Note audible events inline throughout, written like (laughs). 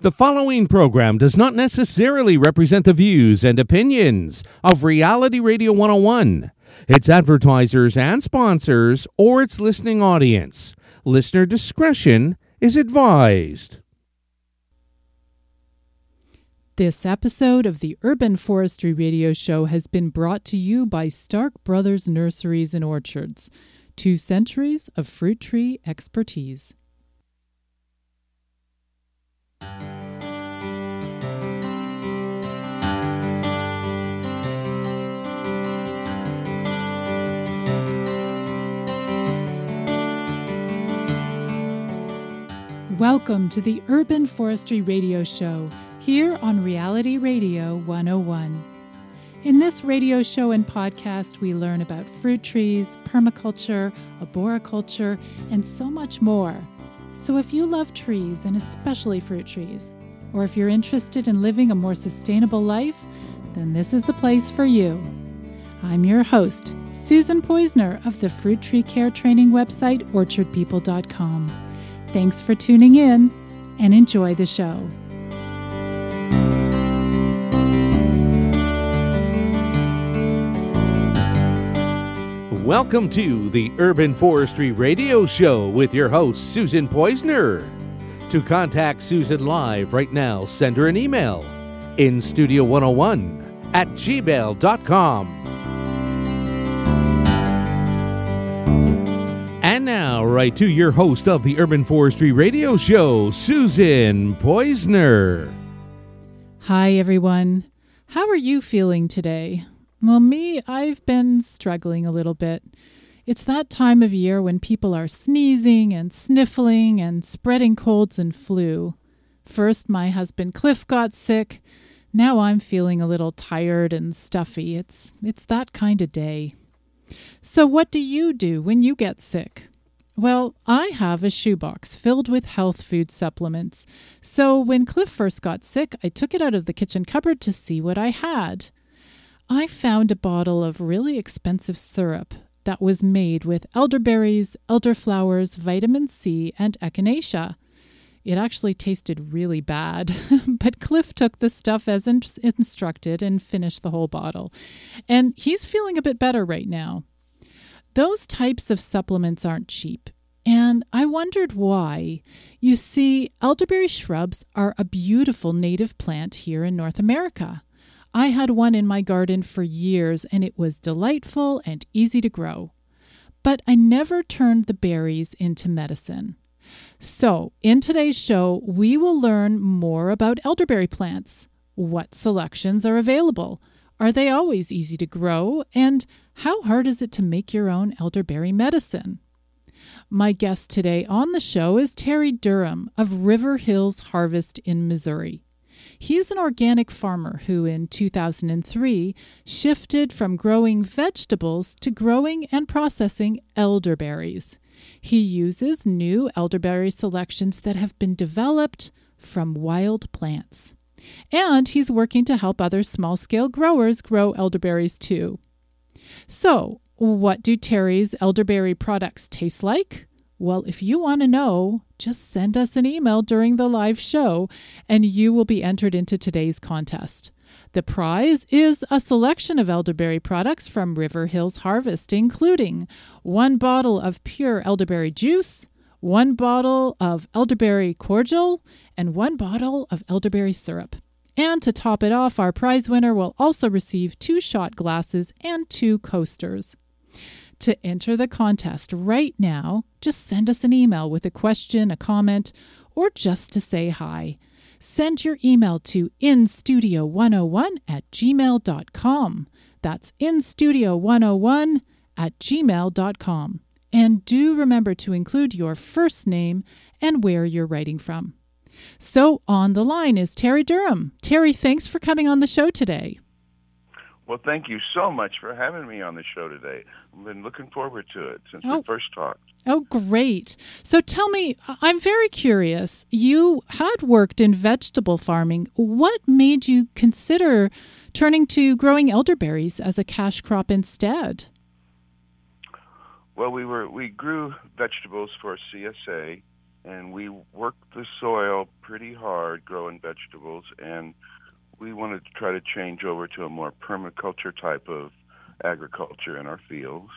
The following program does not necessarily represent the views and opinions of Reality Radio 101, its advertisers and sponsors, or its listening audience. Listener discretion is advised. This episode of the Urban Forestry Radio Show has been brought to you by Stark Brothers Nurseries and Orchards, two centuries of fruit tree expertise. Welcome to the Urban Forestry Radio Show here on Reality Radio 101. In this radio show and podcast, we learn about fruit trees, permaculture, arboriculture, and so much more. So if you love trees, and especially fruit trees, or if you're interested in living a more sustainable life, then this is the place for you. I'm your host, Susan Poizner of the fruit tree care training website, orchardpeople.com. Thanks for tuning in and enjoy the show. Welcome to the Urban Forestry Radio Show with your host, Susan Poizner. To contact Susan live right now, send her an email in studio101 at gmail.com. And now, right to your host of the Urban Forestry Radio Show, Susan Poizner. Hi, everyone. How are you feeling today? Well, me, I've been struggling a little bit. It's that time of year when people are sneezing and sniffling and spreading colds and flu. First, my husband Cliff got sick. Now I'm feeling a little tired and stuffy. It's it's that kind of day. So what do you do when you get sick? Well, I have a shoebox filled with health food supplements. So when Cliff first got sick, I took it out of the kitchen cupboard to see what I had. I found a bottle of really expensive syrup that was made with elderberries, elderflowers, vitamin C, and echinacea. It actually tasted really bad, (laughs) but Cliff took the stuff as in- instructed and finished the whole bottle. And he's feeling a bit better right now. Those types of supplements aren't cheap, and I wondered why. You see, elderberry shrubs are a beautiful native plant here in North America. I had one in my garden for years and it was delightful and easy to grow. But I never turned the berries into medicine. So, in today's show, we will learn more about elderberry plants. What selections are available? Are they always easy to grow? And how hard is it to make your own elderberry medicine? My guest today on the show is Terry Durham of River Hills Harvest in Missouri. He's an organic farmer who, in 2003, shifted from growing vegetables to growing and processing elderberries. He uses new elderberry selections that have been developed from wild plants. And he's working to help other small scale growers grow elderberries too. So, what do Terry's elderberry products taste like? Well, if you want to know, just send us an email during the live show and you will be entered into today's contest. The prize is a selection of elderberry products from River Hills Harvest, including one bottle of pure elderberry juice, one bottle of elderberry cordial, and one bottle of elderberry syrup. And to top it off, our prize winner will also receive two shot glasses and two coasters. To enter the contest right now, just send us an email with a question, a comment, or just to say hi. Send your email to instudio101 at gmail.com. That's instudio101 at gmail.com. And do remember to include your first name and where you're writing from. So on the line is Terry Durham. Terry, thanks for coming on the show today. Well, thank you so much for having me on the show today. I've been looking forward to it since Oh. we first talked. Oh, great. So tell me, I'm very curious. You had worked in vegetable farming. What made you consider turning to growing elderberries as a cash crop instead? Well, we were we grew vegetables for CSA and we worked the soil pretty hard growing vegetables, and we wanted to try to change over to a more permaculture type of agriculture in our fields.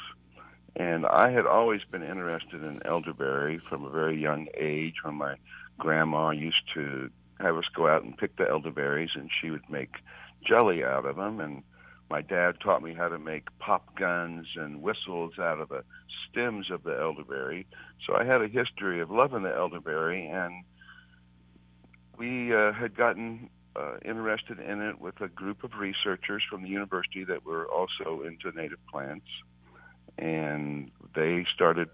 And I had always been interested in elderberry from a very young age when my grandma used to have us go out and pick the elderberries, and she would make jelly out of them. And my dad taught me how to make pop guns and whistles out of the stems of the elderberry. So I had a history of loving the elderberry, and we uh, had gotten uh, interested in it with a group of researchers from the university that were also into native plants. And they started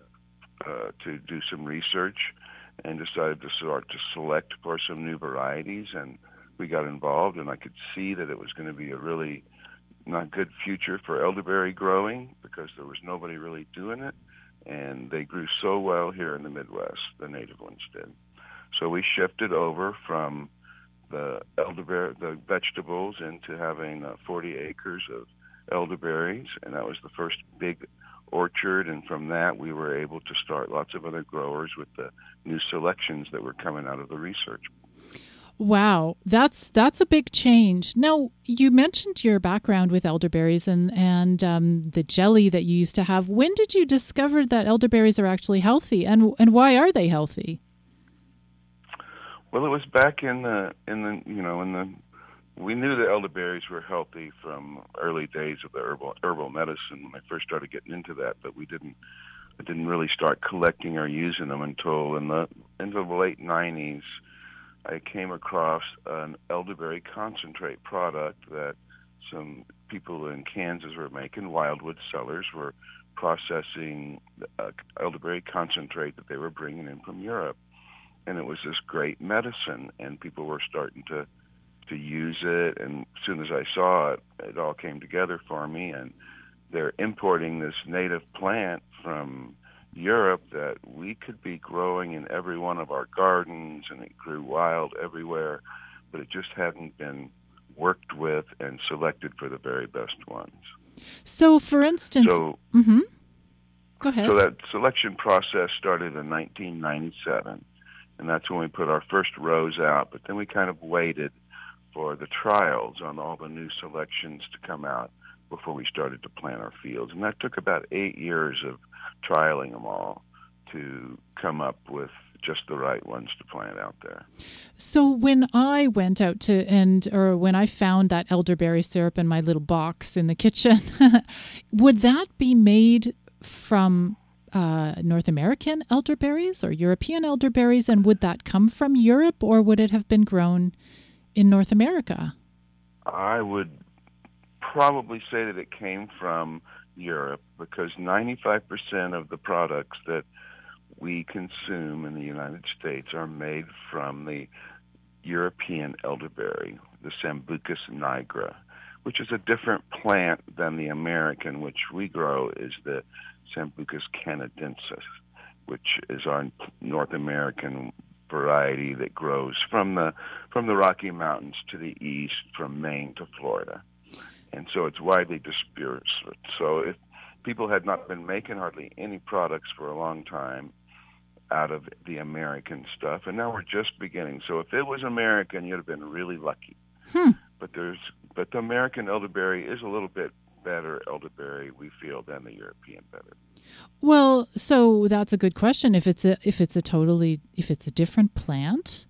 uh, to do some research and decided to start to select for some new varieties. And we got involved, and I could see that it was going to be a really not good future for elderberry growing because there was nobody really doing it. And they grew so well here in the Midwest, the native ones did. So we shifted over from the elderberry, the vegetables, into having uh, 40 acres of elderberries, and that was the first big orchard. And from that, we were able to start lots of other growers with the new selections that were coming out of the research. Wow, that's that's a big change. Now, you mentioned your background with elderberries and and um, the jelly that you used to have. When did you discover that elderberries are actually healthy, and and why are they healthy? Well, it was back in the in the you know in the we knew the elderberries were healthy from early days of the herbal herbal medicine when I first started getting into that, but we didn't I didn't really start collecting or using them until in the into the late '90s. I came across an elderberry concentrate product that some people in Kansas were making. Wildwood Cellars were processing uh, elderberry concentrate that they were bringing in from Europe and it was this great medicine, and people were starting to to use it. And as soon as I saw it, it all came together for me. And they're importing this native plant from Europe that we could be growing in every one of our gardens, and it grew wild everywhere, but it just hadn't been worked with and selected for the very best ones. So, for instance, so, mm-hmm. go ahead. So that selection process started in 1997 and that's when we put our first rows out. But then we kind of waited for the trials on all the new selections to come out before we started to plant our fields, and that took about eight years of trialing them all to come up with just the right ones to plant out there. So when I went out to and or when I found that elderberry syrup in my little box in the kitchen, (laughs) would that be made from uh, North American elderberries or European elderberries, and would that come from Europe or would it have been grown in North America? I would probably say that it came from Europe because 95% of the products that we consume in the United States are made from the European elderberry, the Sambucus nigra, which is a different plant than the American, which we grow is the Sambucus canadensis, which is our North American variety that grows from the from the Rocky Mountains to the east, from Maine to Florida, and so it's widely dispersed. So if people had not been making hardly any products for a long time out of the American stuff, and now we're just beginning. So if it was American, you'd have been really lucky. Hmm. But there's but the American elderberry is a little bit better elderberry we feel than the European better. Well, so that's a good question. If it's a if it's a totally if it's a different plant,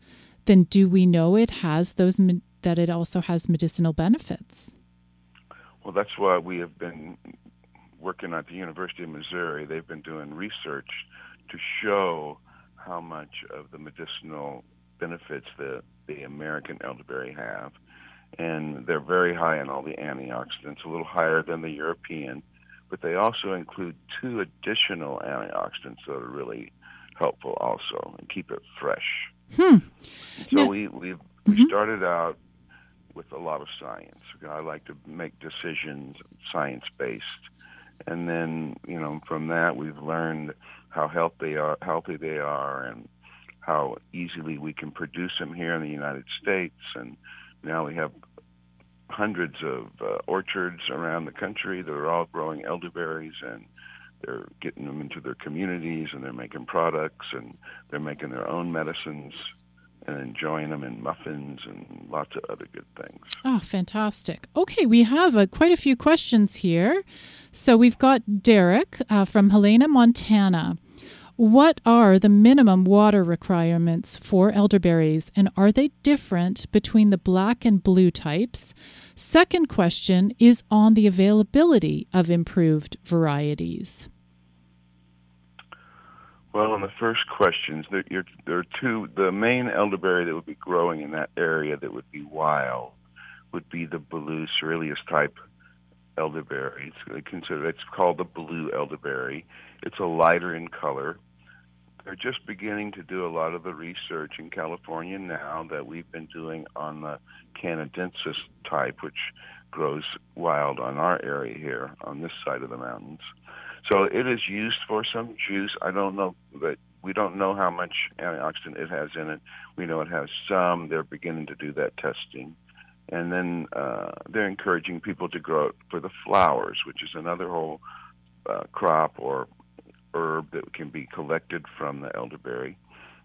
then do we know it has those that it also has medicinal benefits? Well, that's why we have been working at the University of Missouri. They've been doing research to show how much of the medicinal benefits that the American elderberry have and they're very high in all the antioxidants, a little higher than the European, but they also include two additional antioxidants that are really helpful also and keep it fresh. Hmm. So we we've mm-hmm. started out with a lot of science. I like to make decisions science based, and then you know from that we've learned how healthy are healthy they are and how easily we can produce them here in the United States and now we have hundreds of uh, orchards around the country that are all growing elderberries, and they're getting them into their communities and they're making products and they're making their own medicines and enjoying them in muffins and lots of other good things. Oh, fantastic. Okay, we have uh, quite a few questions here. So we've got Derek uh, from Helena, Montana. What are the minimum water requirements for elderberries, and are they different between the black and blue types? Second question is on the availability of improved varieties. Well, on the first questions, there, there, are two. The main elderberry that would be growing in that area that would be wild would be the blue Cerulea type elderberry. It's considered. It's called the blue elderberry. It's a lighter in color. They're just beginning to do a lot of the research in California now that we've been doing on the canadensis type, which grows wild on our area here on this side of the mountains. So it is used for some juice. I don't know, but we don't know how much antioxidant it has in it. We know it has some. They're beginning to do that testing. And then uh, they're encouraging people to grow it for the flowers, which is another whole uh, crop or herb that can be collected from the elderberry.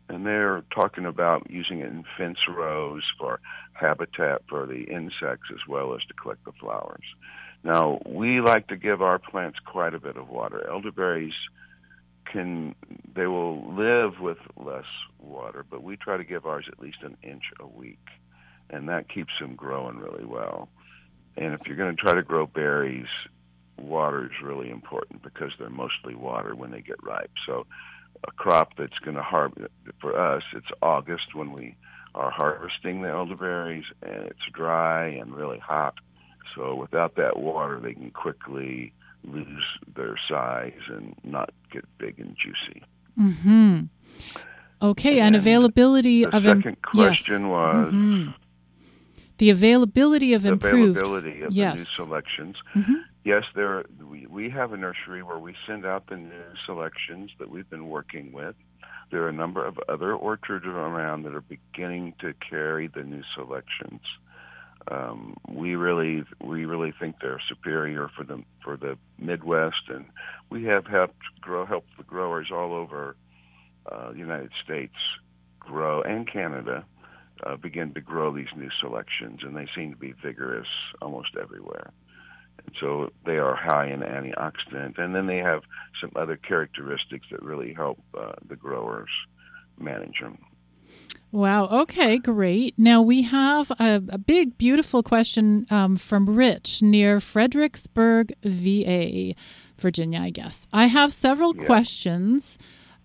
And they're talking about using it in fence rows for habitat for the insects as well as to collect the flowers. Now, we like to give our plants quite a bit of water. Elderberries can, they will live with less water, but we try to give ours at least an inch a week. And that keeps them growing really well. And if you're going to try to grow berries, water is really important because they're mostly water when they get ripe. So a crop that's going to harvest for us, it's August when we are harvesting the elderberries, and it's dry and really hot. So without that water, they can quickly lose their size and not get big and juicy. Hmm. Okay, and, and availability the of second em- question yes. was mm-hmm. the availability of the improved availability of yes. the new selections. Mm-hmm. Yes, there we, we have a nursery where we send out the new selections that we've been working with. There are a number of other orchards around that are beginning to carry the new selections. Um, we really we really think they're superior for the for the Midwest, and we have helped grow help the growers all over uh, the United States grow and Canada uh, begin to grow these new selections, and they seem to be vigorous almost everywhere. So they are high in antioxidant, and then they have some other characteristics that really help uh, the growers manage them. Wow. Okay, great. Now we have a, a big, beautiful question um, from Rich near Fredericksburg, VA, Virginia, I guess. I have several yeah. questions.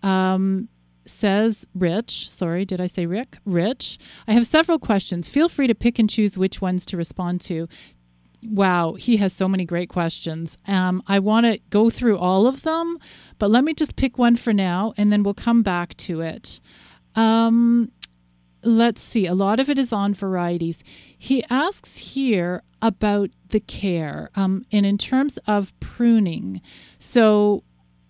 Um, says Rich. Sorry, did I say Rick? Rich. I have several questions. Feel free to pick and choose which ones to respond to. Wow, he has so many great questions. Um, I want to go through all of them, but let me just pick one for now and then we'll come back to it. Um, let's see, a lot of it is on varieties. He asks here about the care um, and in terms of pruning. So,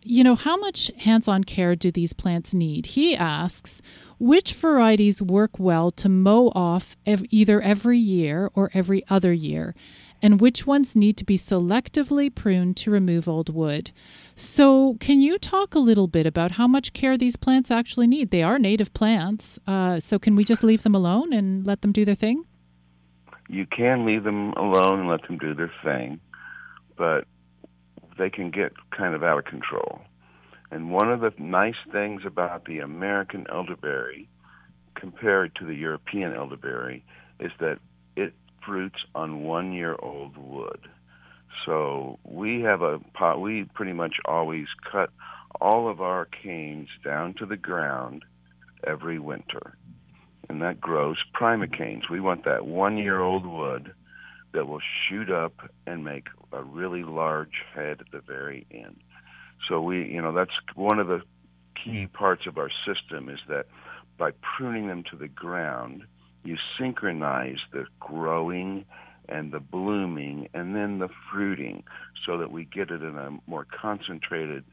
you know, how much hands on care do these plants need? He asks, which varieties work well to mow off ev- either every year or every other year? And which ones need to be selectively pruned to remove old wood. So, can you talk a little bit about how much care these plants actually need? They are native plants, uh, so can we just leave them alone and let them do their thing? You can leave them alone and let them do their thing, but they can get kind of out of control. And one of the nice things about the American elderberry compared to the European elderberry is that fruits on one year old wood. So we have a pot, we pretty much always cut all of our canes down to the ground every winter. And that grows primocanes. We want that one year old wood that will shoot up and make a really large head at the very end. So we, you know, that's one of the key parts of our system is that by pruning them to the ground, you synchronize the growing and the blooming and then the fruiting so that we get it in a more concentrated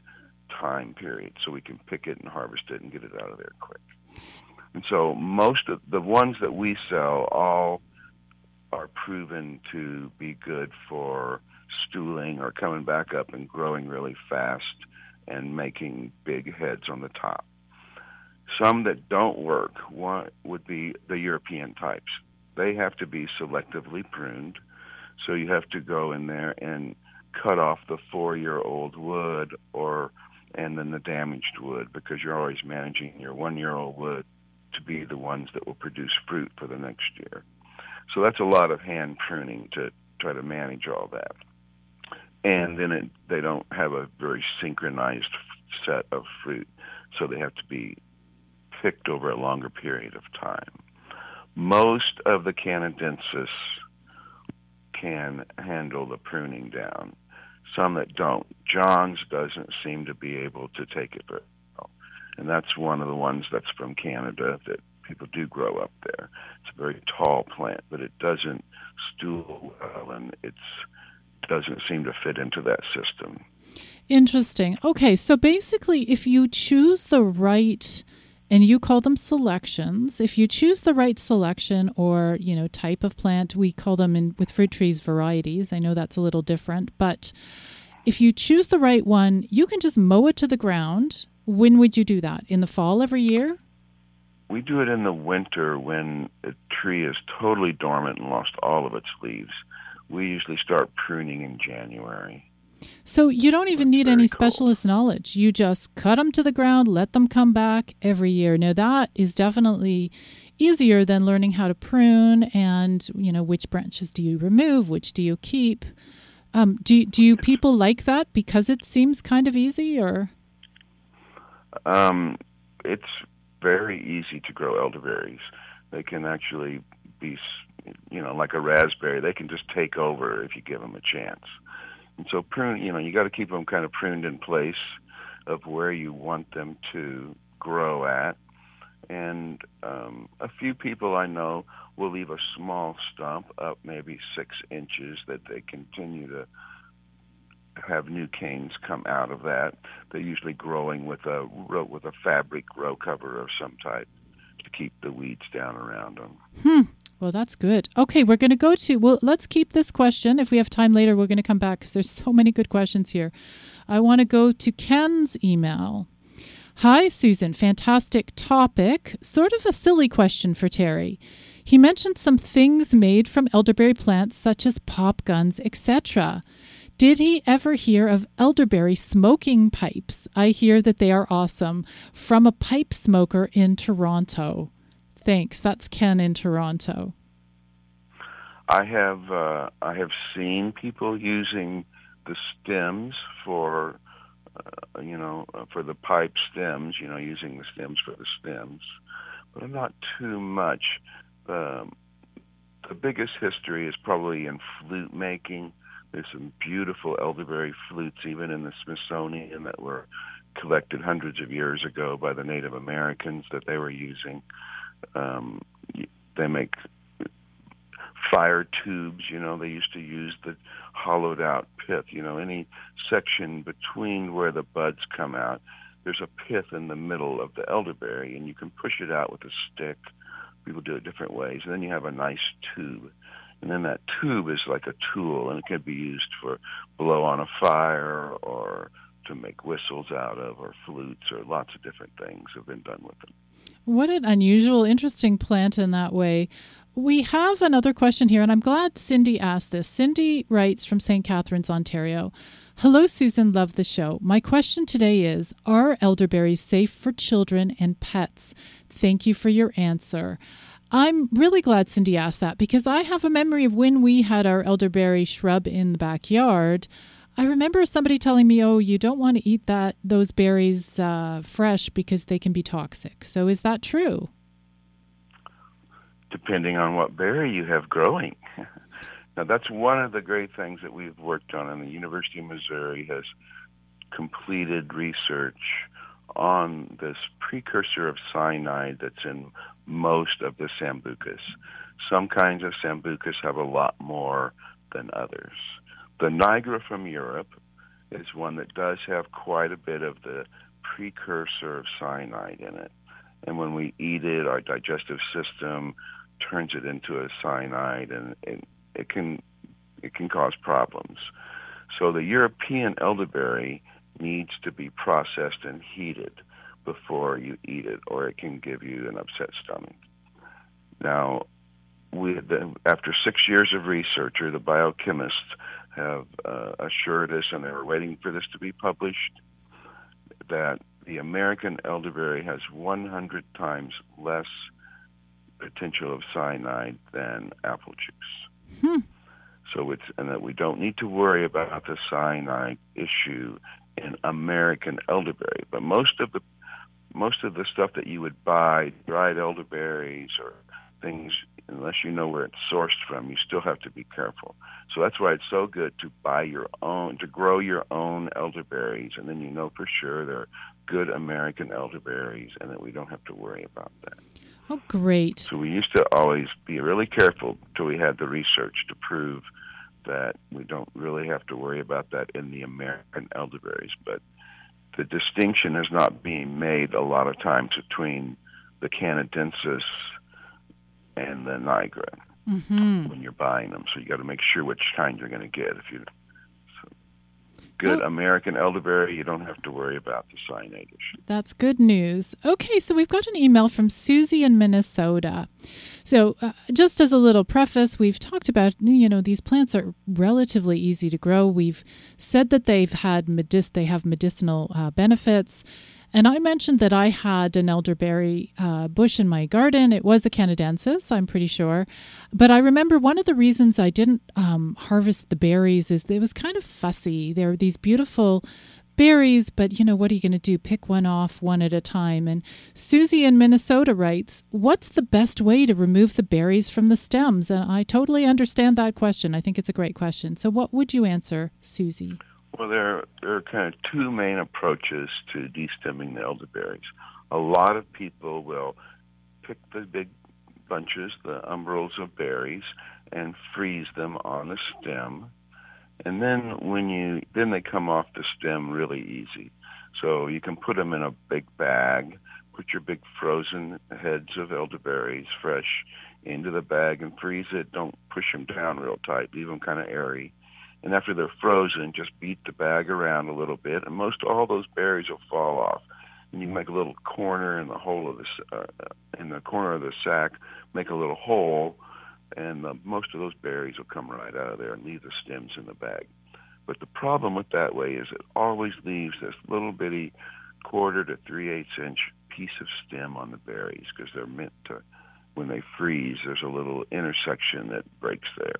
time period so we can pick it and harvest it and get it out of there quick. And so most of the ones that we sell all are proven to be good for stooling or coming back up and growing really fast and making big heads on the top. Some that don't work one would be the European types. They have to be selectively pruned, so you have to go in there and cut off the four-year-old wood or and then the damaged wood because you're always managing your one-year-old wood to be the ones that will produce fruit for the next year. So that's a lot of hand pruning to try to manage all that. And then it, they don't have a very synchronized set of fruit, so they have to be picked over a longer period of time. Most of the canadensis can handle the pruning down. Some that don't. John's doesn't seem to be able to take it very well. And that's one of the ones that's from Canada that people do grow up there. It's a very tall plant, but it doesn't stool well and it doesn't seem to fit into that system. Interesting. Okay, so basically, if you choose the right and you call them selections. If you choose the right selection or you know type of plant we call them in with fruit trees varieties. I know that's a little different but if you choose the right one you can just mow it to the ground. When would you do that? In the fall every year? We do it in the winter when a tree is totally dormant and lost all of its leaves. We usually start pruning in january so you don't even need any specialist knowledge. You just cut them to the ground, let them come back every year. Now that is definitely easier than learning how to prune and you know which branches do you remove, which do you keep. Um, do do you people like that because it seems kind of easy, or? Um, it's very easy to grow elderberries. They can actually be, you know, like a raspberry. They can just take over if you give them a chance. And so prune, you know, you got to keep them kind of pruned in place of where you want them to grow at. And um, a few people I know will leave a small stump up maybe six inches that they continue to have new canes come out of that. They're usually growing with a with a fabric row cover of some type to keep the weeds down around them. Hmm. Well, that's good. Okay, we're going to go to, well, let's keep this question. If we have time later, we're going to come back because there's (laughs) so many good questions here. I want to go to Ken's email. Hi, Susan. Fantastic topic. Sort of a silly question for Terry. He mentioned some things made from elderberry plants, such as pop guns, etc. Did he ever hear of elderberry smoking pipes? I hear that they are awesome from a pipe smoker in Toronto. Thanks. That's Ken in Toronto. I have uh, I have seen people using the stems for uh, you know uh, for the pipe stems. You know, using the stems for the stems, but not too much. Um, the biggest history is probably in flute making. There's some beautiful elderberry flutes, even in the Smithsonian, that were collected hundreds of years ago by the Native Americans that they were using. Um, they make fire tubes. You know, they used to use the hollowed out pith. You know, any section between where the buds come out, there's a pith in the middle of the elderberry, and you can push it out with a stick. People do it different ways, and then you have a nice tube. And then that tube is like a tool, and it can be used for blow on a fire or to make whistles out of, or flutes, or lots of different things have been done with them. What an unusual, interesting plant in that way. We have another question here, and I'm glad Cindy asked this. Cindy writes from St. Catharines, Ontario. Hello, Susan. Love the show. My question today is Are elderberries safe for children and pets? Thank you for your answer. I'm really glad Cindy asked that because I have a memory of when we had our elderberry shrub in the backyard. I remember somebody telling me, "Oh, you don't want to eat that those berries uh, fresh because they can be toxic." So, is that true? Depending on what berry you have growing. (laughs) now, that's one of the great things that we've worked on, and the University of Missouri has completed research on this precursor of cyanide that's in most of the sambucus. Some kinds of sambucus have a lot more than others. The Nigra from Europe is one that does have quite a bit of the precursor of cyanide in it. And when we eat it, our digestive system turns it into a cyanide, and it, it can it can cause problems. So the European elderberry needs to be processed and heated before you eat it, or it can give you an upset stomach. Now, we after six years of research, or the biochemists have uh, assured us, and they were waiting for this to be published, that the American elderberry has 100 times less potential of cyanide than apple juice. Hmm. So it's and that we don't need to worry about the cyanide issue in American elderberry. But most of the most of the stuff that you would buy, dried elderberries or things, unless you know where it's sourced from, you still have to be careful. So that's why it's so good to buy your own, to grow your own elderberries, and then you know for sure they're good American elderberries, and that we don't have to worry about that. Oh, great. So we used to always be really careful till we had the research to prove that we don't really have to worry about that in the American elderberries. But the distinction is not being made a lot of times between the canadensis and the nigra mm-hmm. when you're buying them. So you got to make sure which kind you're going to get. If you good well, American elderberry, you don't have to worry about the cyanide issue. That's good news. Okay, so we've got an email from Susie in Minnesota. So, uh, just as a little preface, we've talked about you know these plants are relatively easy to grow. We've said that they've had medic- they have medicinal uh, benefits. And I mentioned that I had an elderberry uh, bush in my garden. It was a canadensis, I'm pretty sure. But I remember one of the reasons I didn't um, harvest the berries is it was kind of fussy. There were these beautiful berries, but you know, what are you going to do? Pick one off one at a time. And Susie in Minnesota writes, What's the best way to remove the berries from the stems? And I totally understand that question. I think it's a great question. So, what would you answer, Susie? Well, there, there are kind of two main approaches to destemming the elderberries. A lot of people will pick the big bunches, the umbels of berries, and freeze them on the stem. And then when you then they come off the stem really easy. So you can put them in a big bag, put your big frozen heads of elderberries fresh into the bag and freeze it. Don't push them down real tight. Leave them kind of airy and after they're frozen, just beat the bag around a little bit, and most all those berries will fall off. And you make a little corner in the hole of the uh, in the corner of the sack, make a little hole, and the, most of those berries will come right out of there and leave the stems in the bag. But the problem with that way is it always leaves this little bitty quarter to three eighths inch piece of stem on the berries because they're meant to, when they freeze, there's a little intersection that breaks there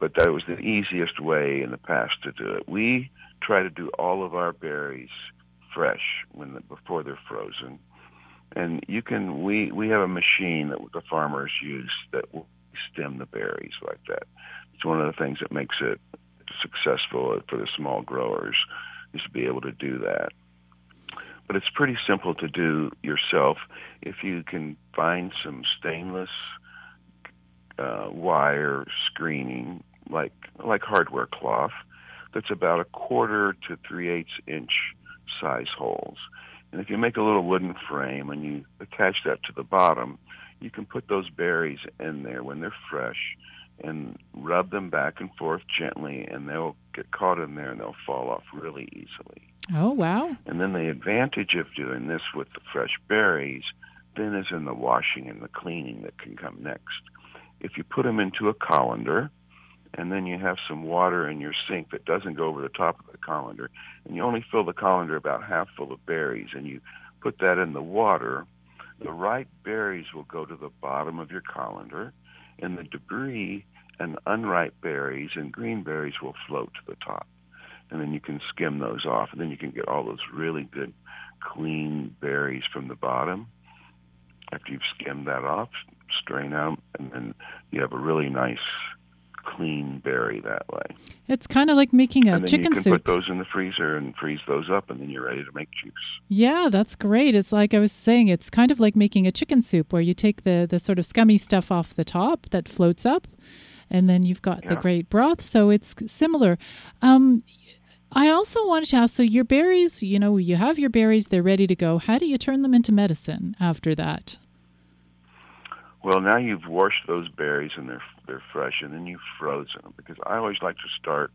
but that was the easiest way in the past to do it. We try to do all of our berries fresh when the, before they're frozen, and you can. We we have a machine that the farmers use that will stem the berries like that. It's one of the things that makes it successful for the small growers is to be able to do that. But it's pretty simple to do yourself if you can find some stainless uh, wire screening like like hardware cloth that's about a quarter to three eighths inch size holes. And if you make a little wooden frame and you attach that to the bottom, you can put those berries in there when they're fresh and rub them back and forth gently and they'll get caught in there and they'll fall off really easily. Oh, wow. And then the advantage of doing this with the fresh berries then is in the washing and the cleaning that can come next. If you put them into a colander, and then you have some water in your sink that doesn't go over the top of the colander, and you only fill the colander about half full of berries, and you put that in the water, the ripe berries will go to the bottom of your colander, and the debris and unripe berries and green berries will float to the top. And then you can skim those off, and then you can get all those really good, clean berries from the bottom. After you've skimmed that off, strain out, and then you have a really nice clean berry that way. It's kind of like making a and then chicken you can soup. put those in the freezer and freeze those up, and then you're ready to make juice. Yeah, that's great. It's like I was saying, it's kind of like making a chicken soup where you take the the sort of scummy stuff off the top that floats up, and then you've got Yeah. the great broth. So it's similar. Um, I also wanted to ask so your berries, you know, you have your berries, they're ready to go. How do you turn them into medicine after that? Well, now you've washed those berries and they're they're fresh, and then you've frozen them because I always like to start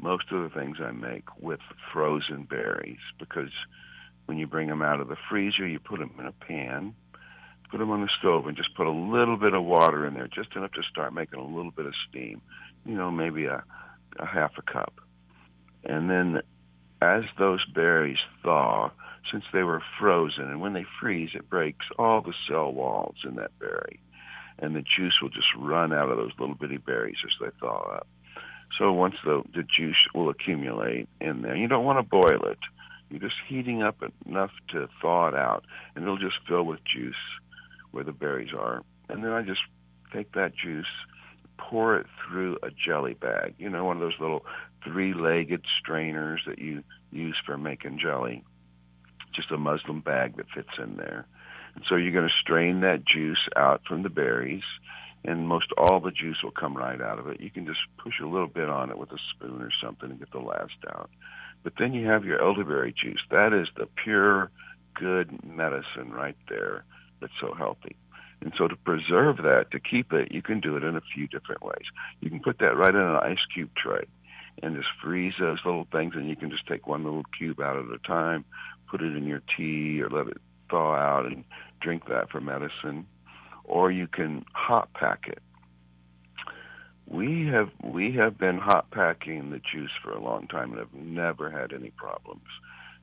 most of the things I make with frozen berries because when you bring them out of the freezer, you put them in a pan, put them on the stove, and just put a little bit of water in there, just enough to start making a little bit of steam. You know, maybe a, a half a cup. And then as those berries thaw, since they were frozen, and when they freeze, it breaks all the cell walls in that berry. And the juice will just run out of those little bitty berries as they thaw up. So once the, the juice will accumulate in there, you don't want to boil it. You're just heating up enough to thaw it out, and it'll just fill with juice where the berries are. And then I just take that juice, pour it through a jelly bag, you know, one of those little three legged strainers that you use for making jelly. Just a muslin bag that fits in there. And so you're going to strain that juice out from the berries and most all the juice will come right out of it. You can just push a little bit on it with a spoon or something and get the last out. But then you have your elderberry juice. That is the pure, good medicine right there that's so healthy. And so to preserve that, to keep it, you can do it in a few different ways. You can put that right in an ice cube tray and just freeze those little things, and you can just take one little cube out at a time, put it in your tea, or let it thaw out and drink that for medicine or you can hot pack it. We have we have been hot packing the juice for a long time and have never had any problems.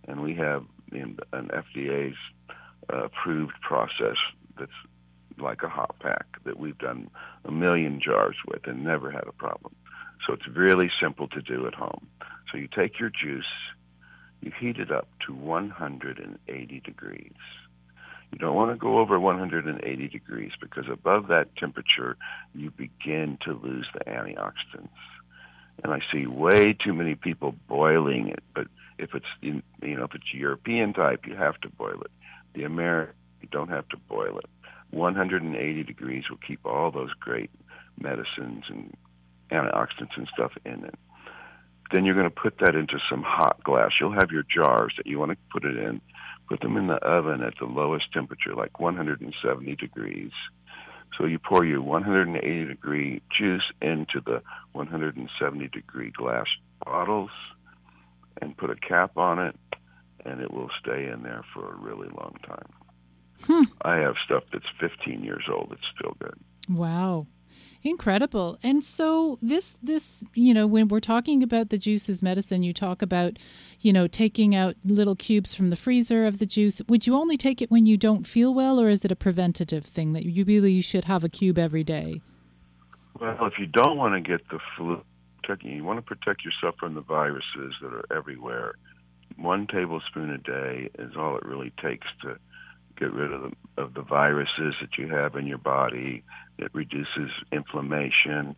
And we have an FDA's uh, approved process that's like a hot pack that we've done a million jars with and never had a problem. So it's really simple to do at home. So you take your juice, you heat it up to 180 degrees you don't want to go over 180 degrees because above that temperature, you begin to lose the antioxidants. And I see way too many people boiling it. But if it's you know if it's European type, you have to boil it. The American, you don't have to boil it. 180 degrees will keep all those great medicines and antioxidants and stuff in it. Then you're going to put that into some hot glass. You'll have your jars that you want to put it in Put them in the oven at the lowest temperature, like 170 degrees. So you pour your 180 degree juice into the 170 degree glass bottles and put a cap on it, and it will stay in there for a really long time. Hmm. I have stuff that's 15 years old that's still good. Wow. Incredible. And so this this, you know, when we're talking about the juices medicine, you talk about, you know, taking out little cubes from the freezer of the juice. Would you only take it when you don't feel well or is it a preventative thing that you really should have a cube every day? Well, if you don't want to get the flu, you want to protect yourself from the viruses that are everywhere. One tablespoon a day is all it really takes to get rid of the, of the viruses that you have in your body. It reduces inflammation,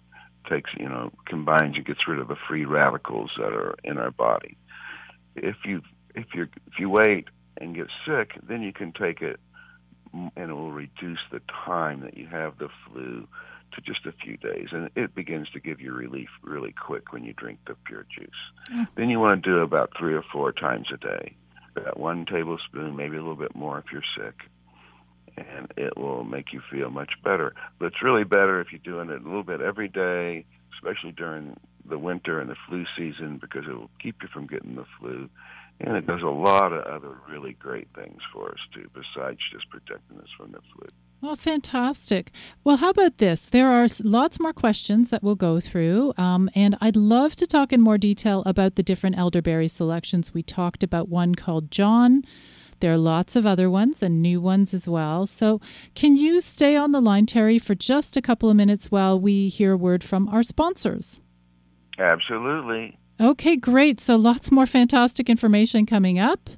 takes you know combines and gets rid of the free radicals that are in our body. If you if you if you wait and get sick, then you can take it, and it will reduce the time that you have the flu to just a few days, and it begins to give you relief really quick when you drink the pure juice. Mm. Then you want to do about three or four times a day about one tablespoon, maybe a little bit more if you're sick, and it will make you feel much better. But it's really better if you're doing it a little bit every day, especially during the winter and the flu season, because it will keep you from getting the flu. And it does a lot of other really great things for us too, besides just protecting us from the flu. Well, fantastic. Well, how about this? There are lots more questions that we'll go through, um, and I'd love to talk in more detail about the different elderberry selections. We talked about one called John. There are lots of other ones and new ones as well. So, can you stay on the line, Terry, for just a couple of minutes while we hear a word from our sponsors? Absolutely. Okay, great. So, lots more fantastic information coming up.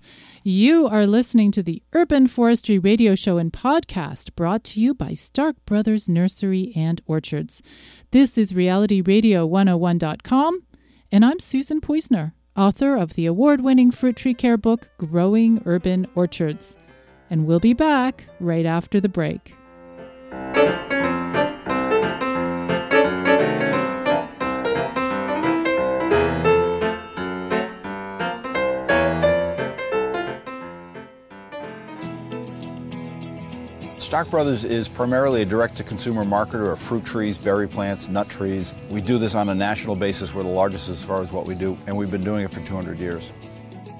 You are listening to the Urban Forestry Radio Show and podcast brought to you by Stark Brothers Nursery and Orchards. This is RealityRadio101.com, and I'm Susan Poizner, author of the award winning fruit tree care book, Growing Urban Orchards. And we'll be back right after the break. Stark Brothers is primarily a direct-to-consumer marketer of fruit trees, berry plants, nut trees. We do this on a national basis. We're the largest as far as what we do, and we've been doing it for 200 years.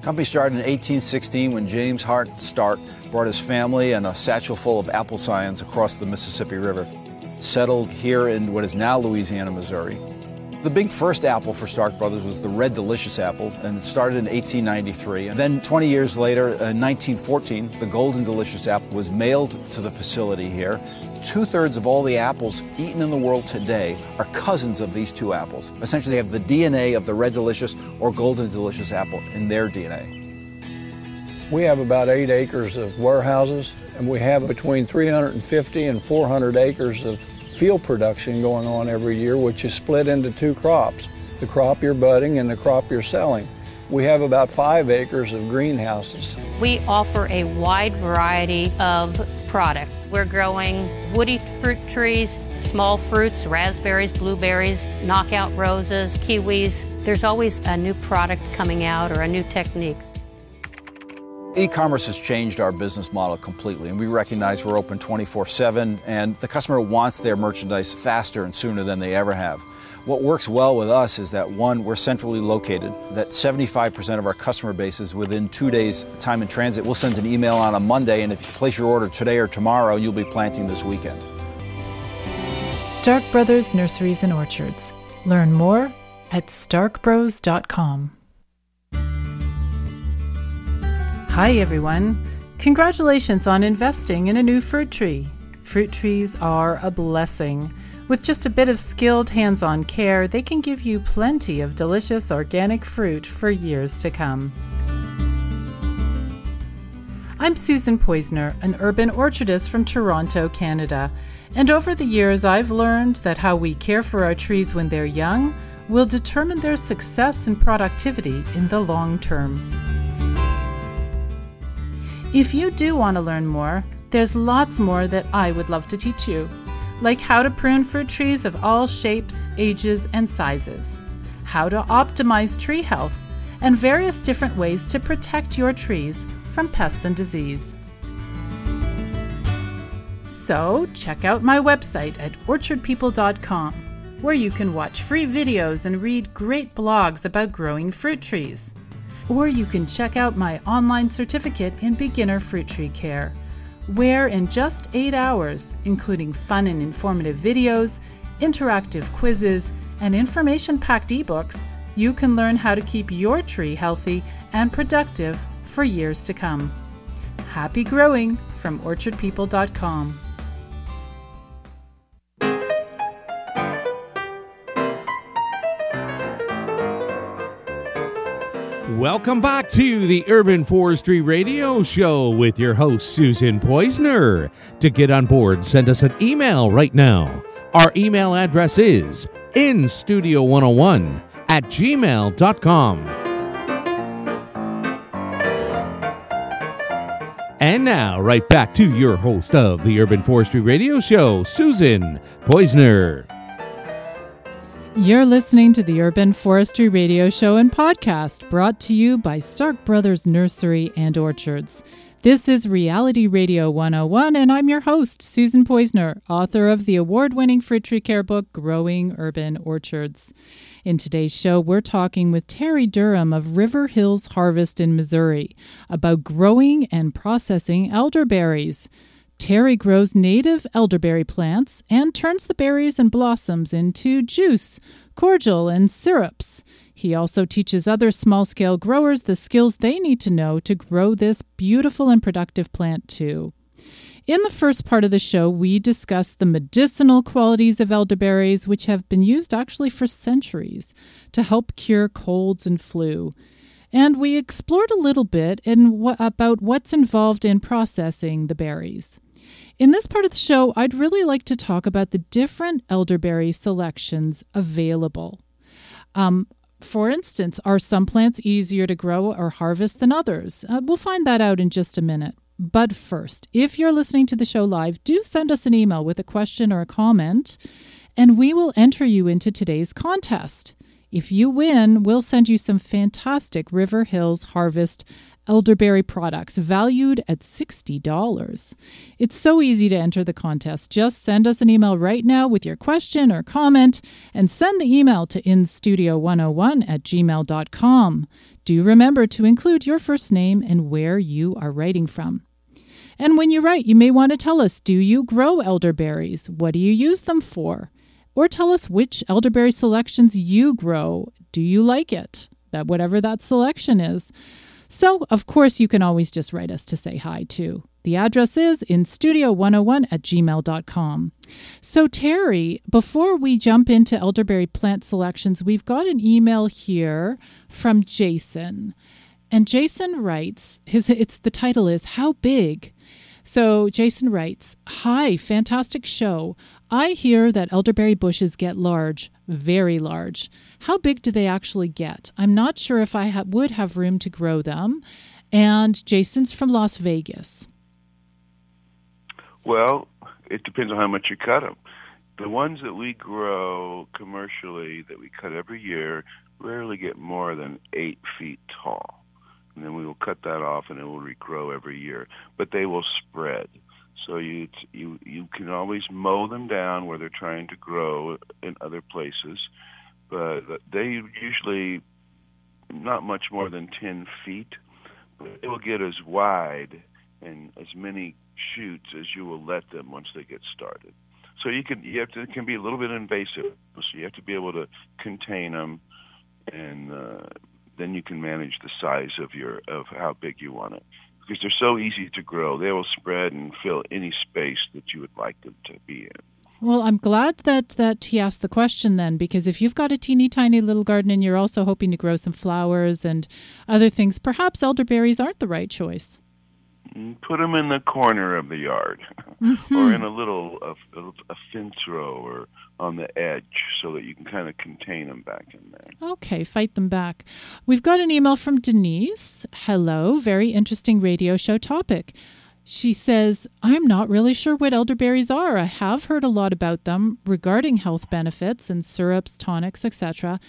company started in 1816 when James Hart Stark brought his family and a satchel full of apple scions across the Mississippi River. Settled here in what is now Louisiana, Missouri. The big first apple for Stark Brothers was the Red Delicious apple, and it started in 1893. And then 20 years later, uh, in 1914, the Golden Delicious apple was mailed to the facility here. Two thirds of all the apples eaten in the world today are cousins of these two apples. Essentially, they have the DNA of the Red Delicious or Golden Delicious apple in their DNA. We have about eight acres of warehouses, and we have between 350 and 400 acres of field production going on every year, which is split into two crops the crop you're budding and the crop you're selling. We have about five acres of greenhouses. We offer a wide variety of product. We're growing woody fruit trees, small fruits, raspberries, blueberries, knockout roses, kiwis. There's always a new product coming out or a new technique. E-commerce has changed our business model completely, and we recognize we're open 24/7, and the customer wants their merchandise faster and sooner than they ever have. What works well with us is that one, we're centrally located, that 75% of our customer base is within two days time in transit. We'll send an email on a Monday, and if you place your order today or tomorrow, you'll be planting this weekend. Stark Brothers Nurseries and Orchards. Learn more at starkbros.com. Hi, everyone. Congratulations on investing in a new fruit tree. Fruit trees are a blessing. With just a bit of skilled hands on care, they can give you plenty of delicious organic fruit for years to come. I'm Susan Poizner, an urban orchardist from Toronto, Canada, and over the years I've learned that how we care for our trees when they're young will determine their success and productivity in the long term. If you do want to learn more, there's lots more that I would love to teach you, like how to prune fruit trees of all shapes, ages, and sizes, how to optimize tree health, and various different ways to protect your trees from pests and disease. So, check out my website at orchardpeople.com, where you can watch free videos and read great blogs about growing fruit trees or you can check out my online certificate in beginner fruit tree care, where in just eight hours, including fun and informative videos, interactive quizzes, and information packed ebooks, you can learn how to keep your tree healthy and productive for years to come. Happy growing from orchardpeople.com. Welcome back to the Urban Forestry Radio Show with your host, Susan Poizner. To get on board, send us an email right now. Our email address is instudio101 at gmail.com. And now, right back to your host of the Urban Forestry Radio Show, Susan Poizner. You're listening to the Urban Forestry Radio Show and podcast brought to you by Stark Brothers Nursery and Orchards. This is Reality Radio 101, and I'm your host, Susan Poizner, author of the award winning fruit tree care book, Growing Urban Orchards. In today's show, we're talking with Terry Durham of River Hills Harvest in Missouri about growing and processing elderberries. Terry grows native elderberry plants and turns the berries and blossoms into juice, cordial, and syrups. He also teaches other small scale growers the skills they need to know to grow this beautiful and productive plant too. In the first part of the show, we discussed the medicinal qualities of elderberries, which have been used actually for centuries to help cure colds and flu. And we explored a little bit in what, about what's involved in processing the berries. In this part of the show, I'd really like to talk about the different elderberry selections available. Um, for instance, are some plants easier to grow or harvest than others? Uh, we'll find that out in just a minute. But first, if you're listening to the show live, do send us an email with a question or a comment, and we will enter you into today's contest. If you win, we'll send you some fantastic River Hills Harvest elderberry products valued at $60. It's so easy to enter the contest. Just send us an email right now with your question or comment and send the email to instudio101 at gmail.com. Do remember to include your first name and where you are writing from. And when you write, you may want to tell us do you grow elderberries? What do you use them for? Or tell us which elderberry selections you grow. Do you like it? That whatever that selection is. So, of course, you can always just write us to say hi too. The address is in studio101 at gmail.com. So, Terry, before we jump into elderberry plant selections, we've got an email here from Jason. And Jason writes, his it's the title is How Big so Jason writes Hi, fantastic show. I hear that elderberry bushes get large, very large. How big do they actually get? I'm not sure if I ha- would have room to grow them. And Jason's from Las Vegas. Well, it depends on how much you cut them. The ones that we grow commercially that we cut every year rarely get more than eight feet tall and then we will cut that off and it will regrow every year. But they will spread. So you you you can always mow them down where they're trying to grow in other places, but they usually not much more than ten feet. But they will get as wide and as many shoots as you will let them once they get started. So you can you have to it can be a little bit invasive. So you have to be able to contain them and uh, then you can manage the size of your of how big you want it because they're so easy to grow. They will spread and fill any space that you would like them to be in. Well, I'm glad that that he asked the question then, because if you've got a teeny tiny little garden and you're also hoping to grow some flowers and other things, perhaps elderberries aren't the right choice. Mm, put them in the corner of the yard, mm-hmm. (laughs) or in a little a, a fence row, or on the edge, so that you can kind of contain them back in there. Okay, fight them back. We've got an email from Denise. Hello, very interesting radio show topic. She says, I'm not really sure what elderberries are. I have heard a lot about them regarding health benefits and syrups, tonics, etc.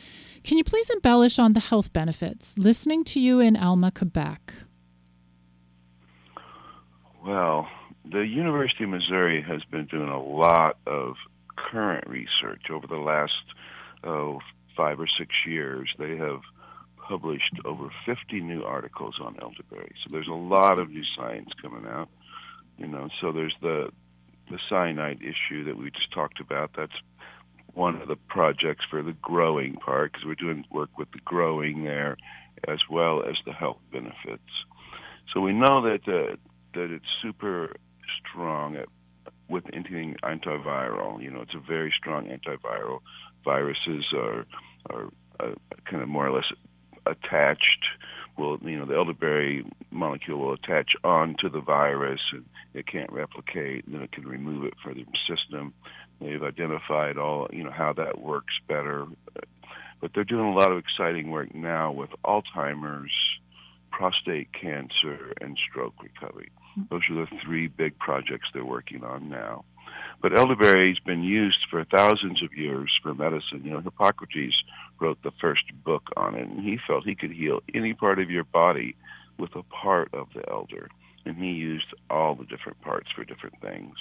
Can you please embellish on the health benefits? Listening to you in Alma, Quebec. Well, the University of Missouri has been doing a lot of current research over the last oh, five or six years. They have published over 50 new articles on elderberry. So there's a lot of new science coming out. You know, so there's the the cyanide issue that we just talked about. That's one of the projects for the growing part because we're doing work with the growing there as well as the health benefits. So we know that uh, that it's super strong at, with anything antiviral. You know, it's a very strong antiviral. Viruses are are uh, kind of more or less attached. Will you know the elderberry molecule will attach onto the virus and it can't replicate, and then it can remove it from the system. They've identified all you know how that works better, but they're doing a lot of exciting work now with Alzheimer's, prostate cancer, and stroke recovery. Those are the three big projects they're working on now. But elderberry's been used for thousands of years for medicine. You know, Hippocrates wrote the first book on it, and he felt he could heal any part of your body with a part of the elder. And he used all the different parts for different things.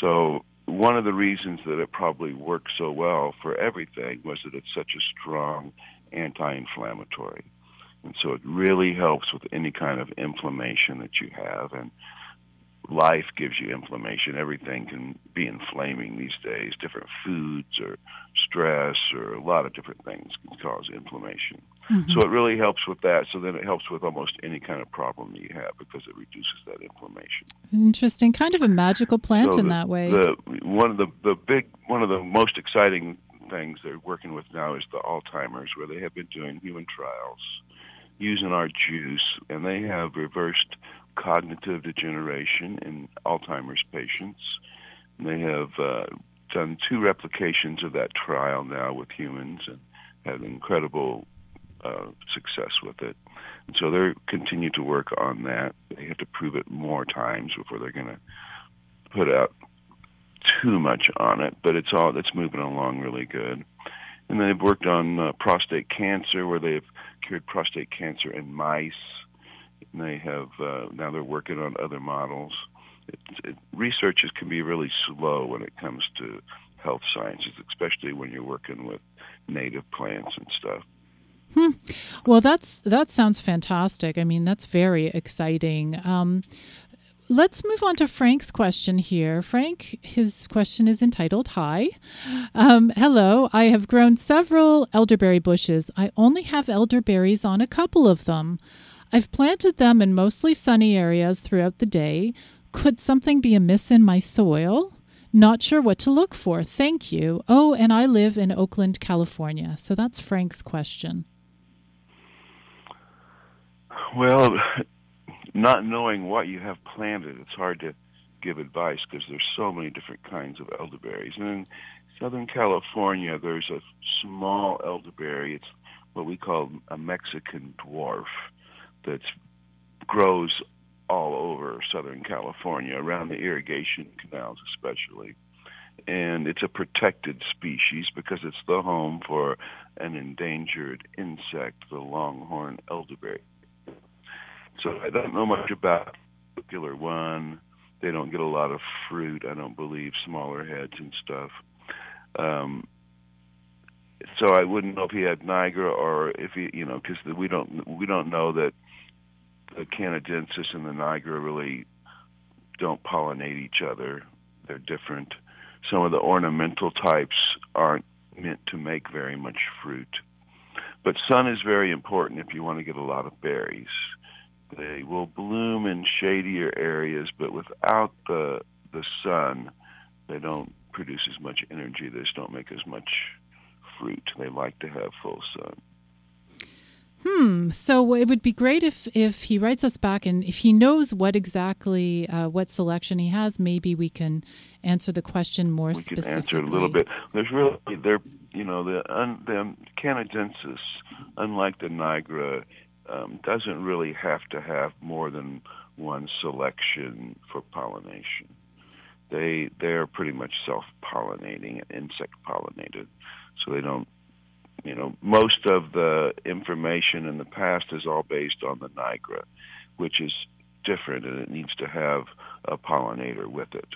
So one of the reasons that it probably works so well for everything was that it's such a strong anti-inflammatory. And so it really helps with any kind of inflammation that you have. And life gives you inflammation. Everything can be inflaming these days. Different foods or stress or a lot of different things can cause inflammation. Mm-hmm. So it really helps with that. So then it helps with almost any kind of problem that you have because it reduces that inflammation. Interesting. Kind of a magical plant so in the, that way. The, one of the, the big, one of the most exciting things they're working with now is the Alzheimer's, where they have been doing human trials using our juice, and they have reversed cognitive degeneration in Alzheimer's patients. And they have uh, done two replications of that trial now with humans and had incredible uh, success with it. And so they're continue to work on that. They have to prove it more times before they're going to put out too much on it, but it's all it's moving along really good. And they've worked on uh, prostate cancer, where they've cured prostate cancer in mice And they have uh, now they're working on other models. It, it, can be really slow when it comes to health sciences, especially when you're working with native plants and stuff. Hmm. Well, that's that sounds fantastic. I mean, that's very exciting. Um, let's move on to Frank's question here. Frank, his question is entitled Hi. Um, hello, I have grown several elderberry bushes. I only have elderberries on a couple of them. I've planted them in mostly sunny areas throughout the day. Could something be amiss in my soil? Not sure what to look for. Thank you. Oh, and I live in Oakland, California. So that's Frank's question. Well, not knowing what you have planted, it's hard to give advice because there's so many different kinds of elderberries. And in Southern California, there's a small elderberry. It's what we call a Mexican dwarf that grows all over Southern California, around the irrigation canals especially. And it's a protected species because it's the home for an endangered insect, the longhorn elderberry. So I don't know much about the particular one. They don't get a lot of fruit, I don't believe, smaller heads and stuff. Um, so I wouldn't know if he had nigra or if he, you know, because we don't we don't know that the canadensis and the nigra really don't pollinate each other. They're different. Some of the ornamental types aren't meant to make very much fruit. But sun is very important if you want to get a lot of berries. They will bloom in shadier areas, but without the the sun, they don't produce as much energy. They just don't make as much fruit. They like to have full sun. Hmm. So it would be great if if he writes us back and if he knows what exactly uh, what selection he has, maybe we can answer the question more we specifically. We can answer it a little bit. There's really there, you know, the un, the canadensis, unlike the nigra, um, doesn't really have to have more than one selection for pollination. They they're pretty much self pollinating and insect pollinated, so they don't you know, most of the information in the past is all based on the Nigra, which is different and it needs to have a pollinator with it.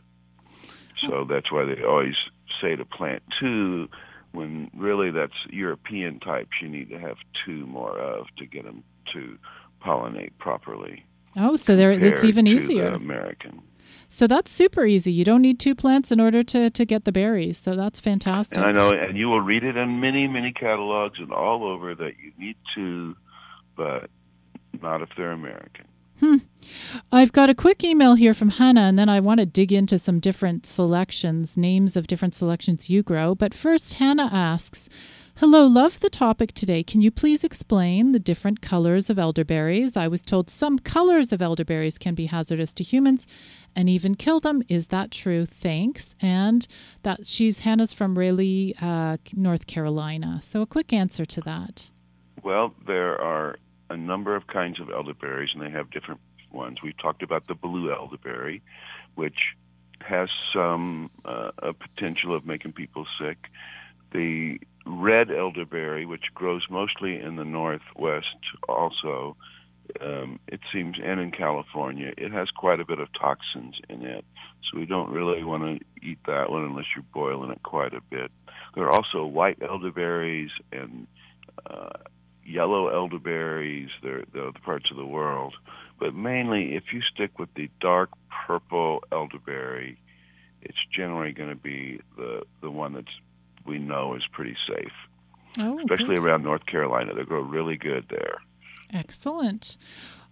So that's why they always say to plant two when really that's European types you need to have two more of to get them to pollinate properly. Oh, so there it's even easier. American. So that's super easy. You don't need two plants in order to, to get the berries. So that's fantastic. And I know, and you will read it in many, many catalogs and all over that you need two, but not if they're American. Hmm. I've got a quick email here from Hannah, and then I want to dig into some different selections, names of different selections you grow. But first, Hannah asks, Hello, love the topic today. Can you please explain the different colors of elderberries? I was told some colors of elderberries can be hazardous to humans and even kill them. Is that true? Thanks. And that she's Hannah's from Raleigh, uh, North Carolina. So a quick answer to that. Well, there are a number of kinds of elderberries, and they have different ones. We talked about the blue elderberry, which has some uh, a potential of making people sick. The red elderberry, which grows mostly in the northwest, also, um, it seems, and in California, it has quite a bit of toxins in it. So we don't really want to eat that one unless you're boiling it quite a bit. There are also white elderberries and uh, yellow elderberries. They're, the parts of the world, but mainly if you stick with the dark purple elderberry, it's generally going to be the the one that's we know is pretty safe. Oh, especially good. around North Carolina. They grow really good there. Excellent.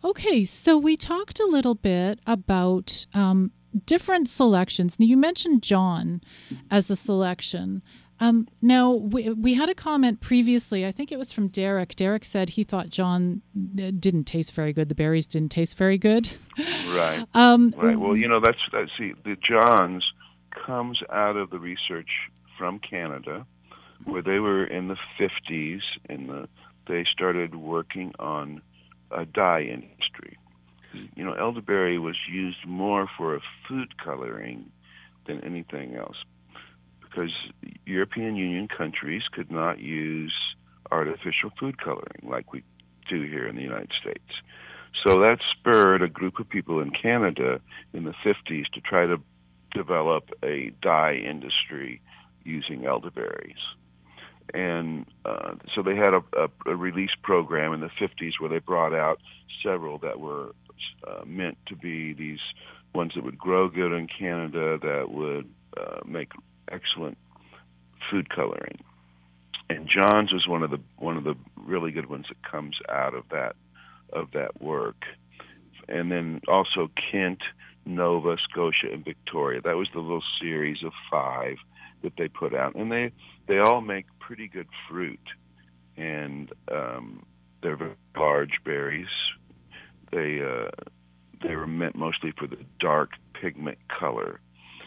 Okay, so we talked a little bit about um, different selections. Now, you mentioned John as a selection. Um, now, we, we had a comment previously. I think it was from Derek. Derek said he thought John uh, didn't taste very good. The berries didn't taste very good. Right. (laughs) Um, right. Well, you know, that's, that's see, the Johns comes out of the research from Canada, where they were in the 50s, and the, they started working on a dye industry. You know, elderberry was used more for a food coloring than anything else, because European Union countries could not use artificial food coloring like we do here in the United States. So that spurred a group of people in Canada in the 50s to try to develop a dye industry using elderberries. And uh, so they had a, a, a, release program in the 50s where they brought out several that were uh, meant to be these ones that would grow good in Canada that would uh, make excellent food coloring. And John's was one of the one of the really good ones that comes out of that of that work. And then also Kent, Nova Scotia, and Victoria. That was the little series of five that they put out, and they they all make pretty good fruit, and um, they're very large berries. They uh, they were meant mostly for the dark pigment color,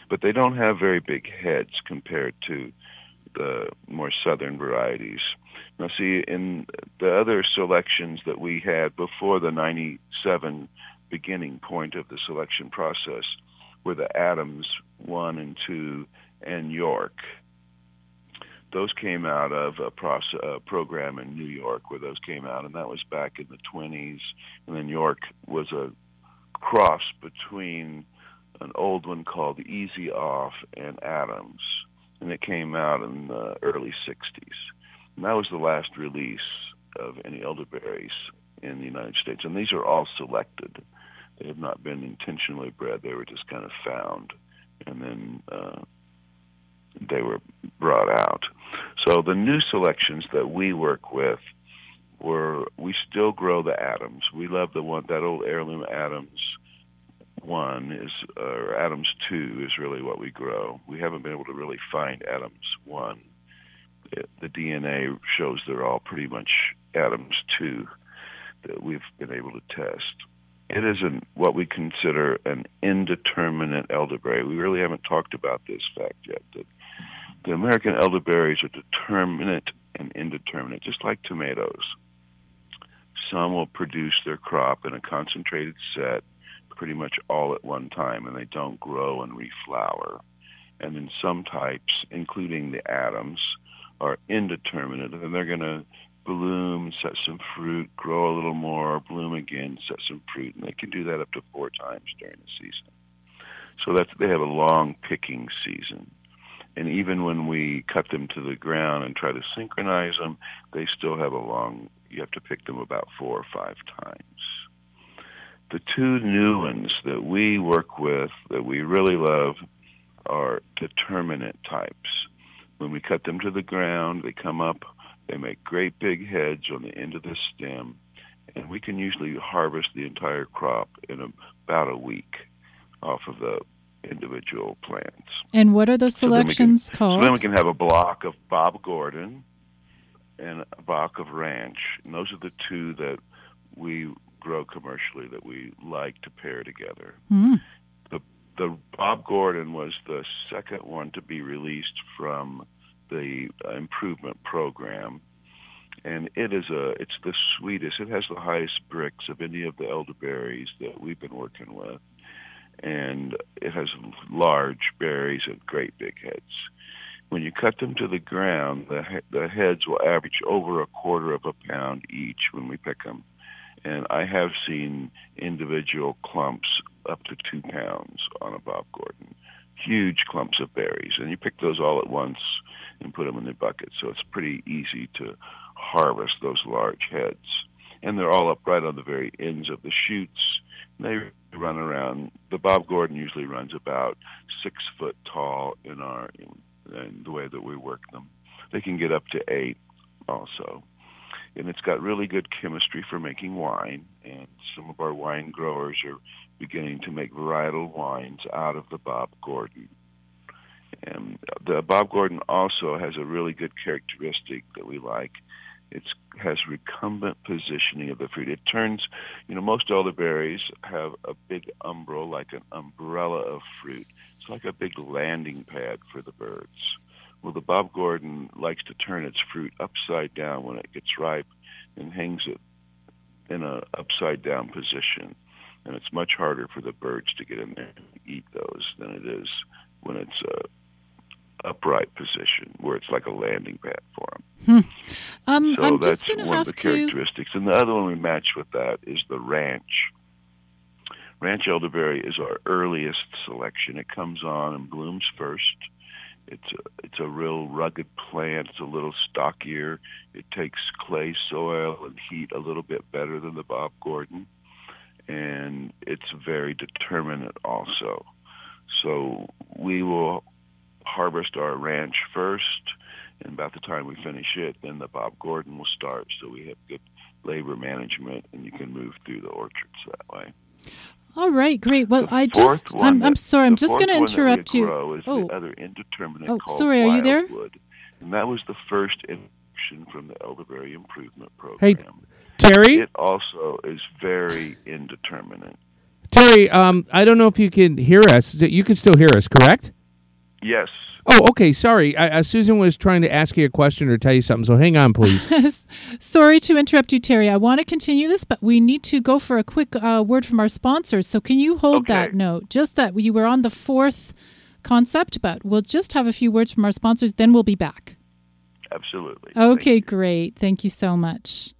but they don't have very big heads compared to the more southern varieties. Now, see, in the other selections that we had before the 97 beginning point of the selection process were the Adams 1 and 2 and York. Those came out of a, process, a program in New York where those came out, and that was back in the 20s. And then York was a cross between an old one called Ezyoff and Adams, and it came out in the early 60s. And that was the last release of any elderberries in the United States. And these are all selected. They have not been intentionally bred. They were just kind of found, and then uh, they were brought out. So the new selections that we work with were we still grow the Adams. We love the one that old heirloom Adams one is or Adams two is really what we grow. We haven't been able to really find Adams one. The DNA shows they're all pretty much Adams two that we've been able to test. It is an, what we consider an indeterminate elderberry. We really haven't talked about this fact yet. That the American elderberries are determinate and indeterminate, just like tomatoes. Some will produce their crop in a concentrated set pretty much all at one time, and they don't grow and reflower. And then some types, including the Adams, are indeterminate, and they're going to bloom, set some fruit, grow a little more, bloom again, set some fruit, and they can do that up to four times during the season. So that's they have a long picking season. And even when we cut them to the ground and try to synchronize them, they still have a long. You have to pick them about four or five times the two new ones that we work with that we really love are determinate types. When we cut them to the ground, they come up, they make great big heads on the end of the stem, and we can usually harvest the entire crop in about a week off of the individual plants. And what are those selections so can, called? So then we can have a block of Bob Gordon and a block of Ranch, and those are the two that we grow commercially that we like to pair together. Mm. The the Bob Gordon was the second one to be released from the improvement program, and it is a it's the sweetest. It has the highest Brix of any of the elderberries that we've been working with, and it has large berries and great big heads. When you cut them to the ground, the the heads will average over a quarter of a pound each when we pick them and I have seen individual clumps up to two pounds on a Bob Gordon. Huge clumps of berries, and you pick those all at once and put them in the bucket. So it's pretty easy to harvest those large heads, and they're all up right on the very ends of the shoots. They run around. The Bob Gordon usually runs about six foot tall in our in, in the way that we work them. They can get up to eight also and it's got really good chemistry for making wine. And some of our wine growers are beginning to make varietal wines out of the Bob Gordon. And the Bob Gordon also has a really good characteristic that we like. It has recumbent positioning of the fruit. It turns, you know, most elderberries have a big umbel, like an umbrella of fruit. It's like a big landing pad for the birds. Well, the Bob Gordon likes to turn its fruit upside down when it gets ripe and hangs it in an upside down position. And it's much harder for the birds to get in there and eat those than it is when it's a upright position where it's like a landing pad for them. Hmm. Um, so I'm that's just one of the to. characteristics. And the other one we match with that is the ranch. Ranch elderberry is our earliest selection. It comes on and blooms first. It's a, it's a real rugged plant. It's a little stockier. It takes clay soil and heat a little bit better than the Bob Gordon, and it's very determinate also. So we will harvest our ranch first, and about the time we finish it, then the Bob Gordon will start. So we have good labor management, and you can move through the orchards that way. All right, great. Well, The I just I'm, that- I'm sorry, I'm just going to one that we interrupt you. is Oh. the other indeterminate Oh, sorry, are you there? wildwood, and that was the first introduction from the elderberry improvement program. Hey, Terry, It also is very indeterminate. Terry, um, I don't know if you can hear us. You can still hear us, correct? Yes, Oh, okay. Sorry. I, uh, Susan was trying to ask you a question or tell you something, so hang on, please. (laughs) Sorry to interrupt you, Terry. I want to continue this, but we need to go for a quick uh, word from our sponsors. So can you hold that note? Just that you were on the fourth concept, but we'll just have a few words from our sponsors, then we'll be back. absolutely. Okay, you. great. Thank you so much.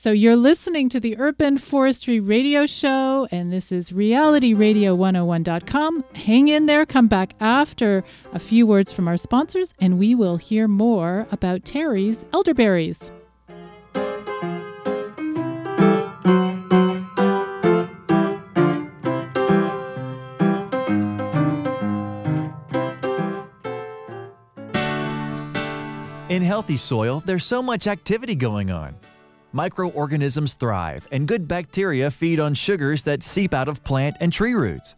So you're listening to the Urban Forestry Radio Show, and this is realityradio101.com. Hang in there, come back after a few words from our sponsors, and we will hear more about Terry's elderberries. In healthy soil, there's so much activity going on. Microorganisms thrive, and good bacteria feed on sugars that seep out of plant and tree roots.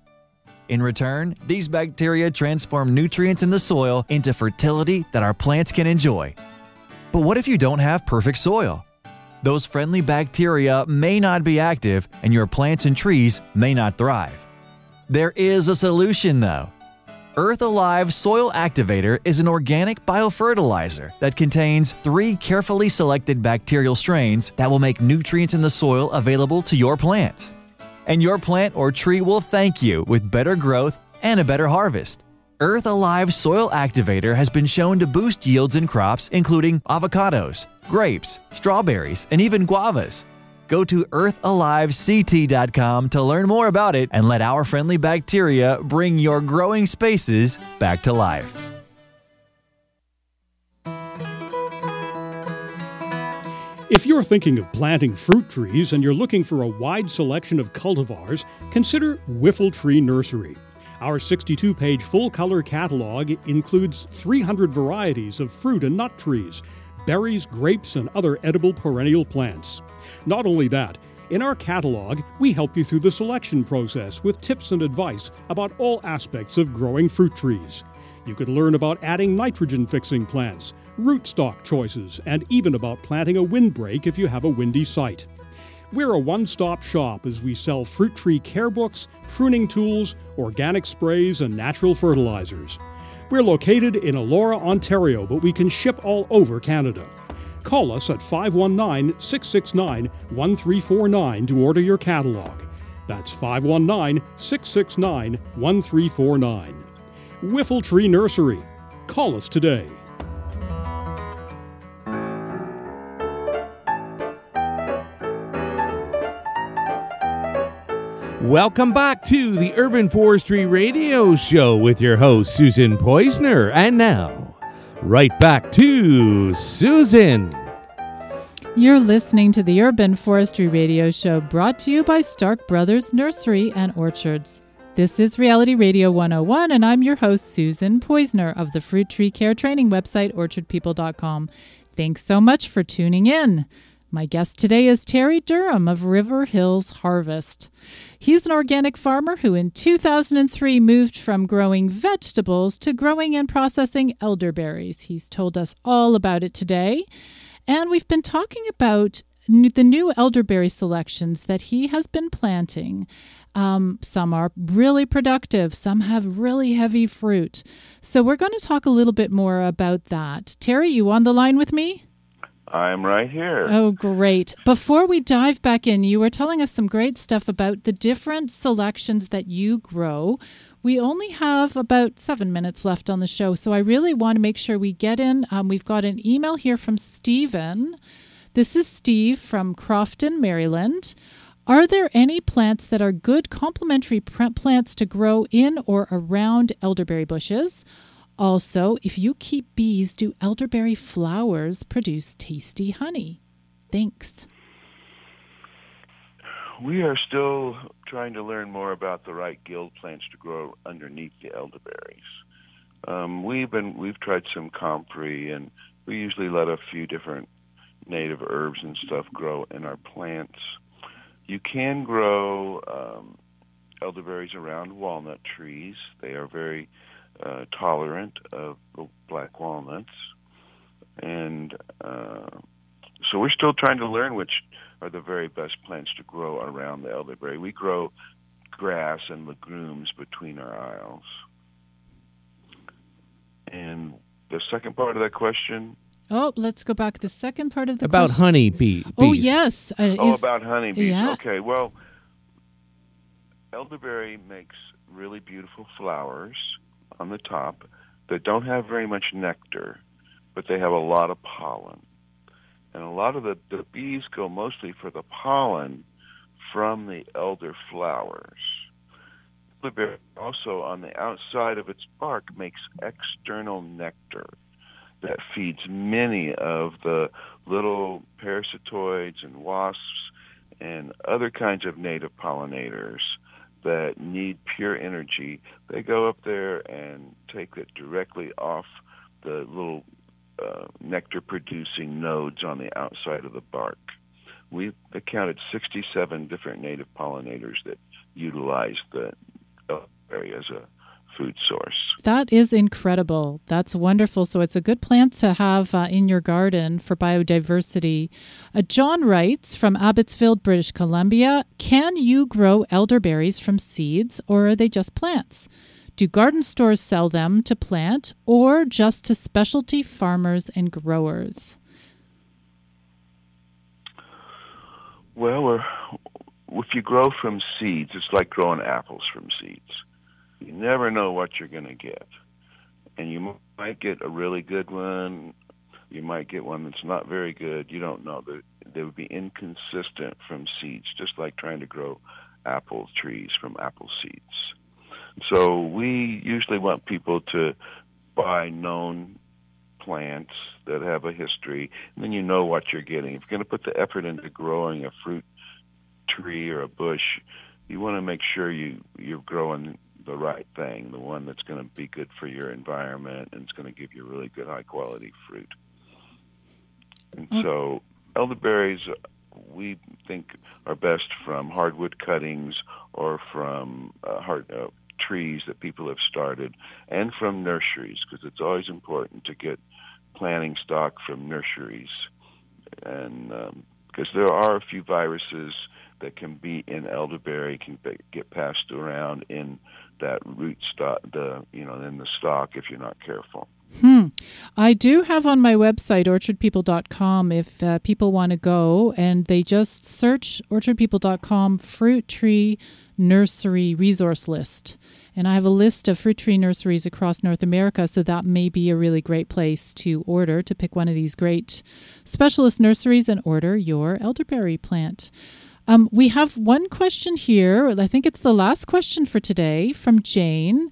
In return, these bacteria transform nutrients in the soil into fertility that our plants can enjoy. But what if you don't have perfect soil? Those friendly bacteria may not be active, and your plants and trees may not thrive. There is a solution, though. Earth Alive Soil Activator is an organic biofertilizer that contains three carefully selected bacterial strains that will make nutrients in the soil available to your plants. And your plant or tree will thank you with better growth and a better harvest. Earth Alive Soil Activator has been shown to boost yields in crops including avocados, grapes, strawberries, and even guavas. Go to earthalivect.com to learn more about it and let our friendly bacteria bring your growing spaces back to life. If you're thinking of planting fruit trees and you're looking for a wide selection of cultivars, consider Whiffle Tree Nursery. Our 62 page full color catalog includes 300 varieties of fruit and nut trees, berries, grapes, and other edible perennial plants. Not only that, in our catalog, we help you through the selection process with tips and advice about all aspects of growing fruit trees. You could learn about adding nitrogen fixing plants, rootstock choices, and even about planting a windbreak if you have a windy site. We're a one stop shop as we sell fruit tree care books, pruning tools, organic sprays, and natural fertilizers. We're located in Elora, Ontario, but we can ship all over Canada. Call us at 519 669 1349 to order your catalog. That's 519 669 1349. Whiffle Tree Nursery. Call us today. Welcome back to the Urban Forestry Radio Show with your host, Susan Poizner. And now, right back to Susan. You're listening to the Urban Forestry Radio Show brought to you by Stark Brothers Nursery and Orchards. This is Reality Radio 101, and I'm your host, Susan Poizner of the Fruit Tree Care Training website, orchardpeople.com. Thanks so much for tuning in. My guest today is Terry Durham of River Hills Harvest. He's an organic farmer who in 2003 moved from growing vegetables to growing and processing elderberries. He's told us all about it today. And we've been talking about the new elderberry selections that he has been planting. Um, some are really productive, some have really heavy fruit. So we're going to talk a little bit more about that. Terry, you on the line with me? I'm right here. Oh, great. Before we dive back in, you were telling us some great stuff about the different selections that you grow We only have about seven minutes left on the show, so I really want to make sure we get in. Um, we've got an email here from Stephen. This is Steve from Crofton, Maryland. Are there any plants that are good complementary plants to grow in or around elderberry bushes? Also, if you keep bees, do elderberry flowers produce tasty honey? Thanks. We are still trying to learn more about the right guild plants to grow underneath the elderberries. Um, we've been we've tried some comfrey, and we usually let a few different native herbs and stuff grow in our plants. You can grow um, elderberries around walnut trees. They are very uh, tolerant of black walnuts, and uh, so we're still trying to learn which are the very best plants to grow around the elderberry. We grow grass and legumes between our aisles. And the second part of that question. Oh, let's go back. The second part of the about question. honey bee. Bees. Oh yes. Uh, oh, about honey bees. Yeah. Okay. Well, elderberry makes really beautiful flowers on the top that don't have very much nectar, but they have a lot of pollen and a lot of the, the bees go mostly for the pollen from the elder flowers. The elderberry also on the outside of its bark makes external nectar that feeds many of the little parasitoids and wasps and other kinds of native pollinators that need pure energy. They go up there and take it directly off the little uh, nectar producing nodes on the outside of the bark. We've accounted 67 different native pollinators that utilize the area as a food source. That is incredible. That's wonderful. So it's a good plant to have uh, in your garden for biodiversity. Uh, John writes from Abbotsford, British Columbia Can you grow elderberries from seeds or are they just plants? Do garden stores sell them to plant or just to specialty farmers and growers? Well, if you grow from seeds, it's like growing apples from seeds. You never know what you're going to get. And you might get a really good one. You might get one that's not very good. You don't know. They would be inconsistent from seeds, just like trying to grow apple trees from apple seeds. So we usually want people to buy known plants that have a history, and then you know what you're getting. If you're going to put the effort into growing a fruit tree or a bush, you want to make sure you you're growing the right thing, the one that's going to be good for your environment and it's going to give you really good high quality fruit. And mm. so elderberries we think are best from hardwood cuttings or from uh, hard, uh, trees that people have started and from nurseries because it's always important to get planting stock from nurseries and because um, there are a few viruses that can be in elderberry can be, get passed around in that root stock the you know in the stock if you're not careful Hmm. I do have on my website, orchardpeople.com, if uh, people want to go and they just search orchardpeople.com fruit tree nursery resource list. And I have a list of fruit tree nurseries across North America, so that may be a really great place to order to pick one of these great specialist nurseries and order your elderberry plant. Um, we have one question here. I think it's the last question for today from Jane.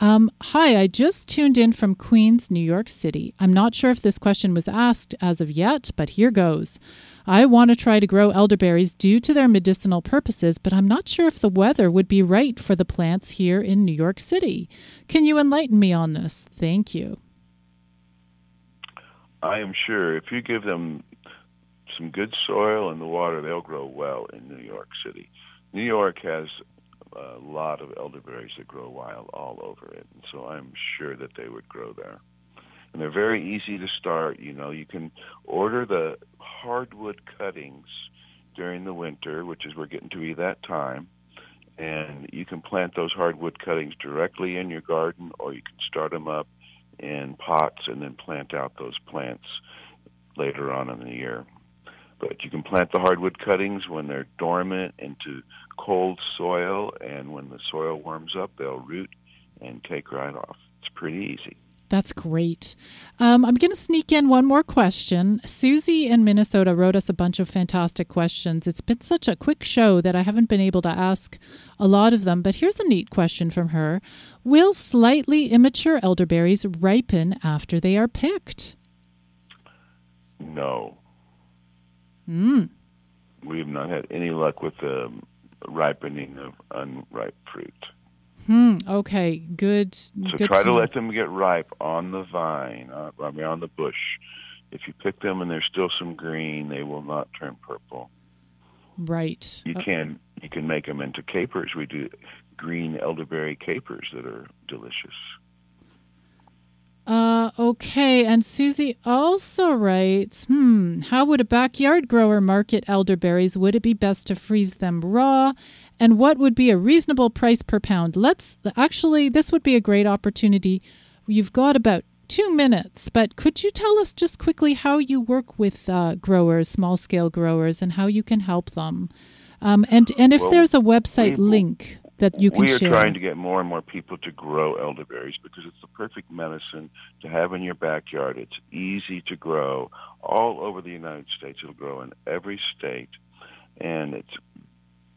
Um, hi, I just tuned in from Queens, New York City. I'm not sure if this question was asked as of yet, but here goes. I want to try to grow elderberries due to their medicinal purposes, but I'm not sure if the weather would be right for the plants here in New York City. Can you enlighten me on this? Thank you. I am sure if you give them some good soil and the water, they'll grow well in New York City. New York has a lot of elderberries that grow wild all over it, and so I'm sure that they would grow there and they're very easy to start. You know, you can order the hardwood cuttings during the winter, which is we're getting to be that time, and you can plant those hardwood cuttings directly in your garden, or you can start them up in pots and then plant out those plants later on in the year. But you can plant the hardwood cuttings when they're dormant into cold soil, and when the soil warms up, they'll root and take right off. It's pretty easy. That's great. Um, I'm going to sneak in one more question. Susie in Minnesota wrote us a bunch of fantastic questions. It's been such a quick show that I haven't been able to ask a lot of them, but here's a neat question from her Will slightly immature elderberries ripen after they are picked? No. Mm. We have not had any luck with the ripening of unripe fruit. Hmm. Okay. Good. So good try to let them get ripe on the vine, uh, I mean on the bush. If you pick them and there's still some green, they will not turn purple. Right. You Uh, can you can make them into capers. We do green elderberry capers that are delicious. Uh, okay, and Susie also writes, hmm, how would a backyard grower market elderberries? Would it be best to freeze them raw? And what would be a reasonable price per pound? Let's actually, this would be a great opportunity. You've got about two minutes, but could you tell us just quickly how you work with uh, growers, small scale growers, and how you can help them? Um, and, and if Well, there's a website we- link that you can we are share. trying to get more and more people to grow elderberries because it's the perfect medicine to have in your backyard. It's easy to grow all over the United States. It'll grow in every state, and it's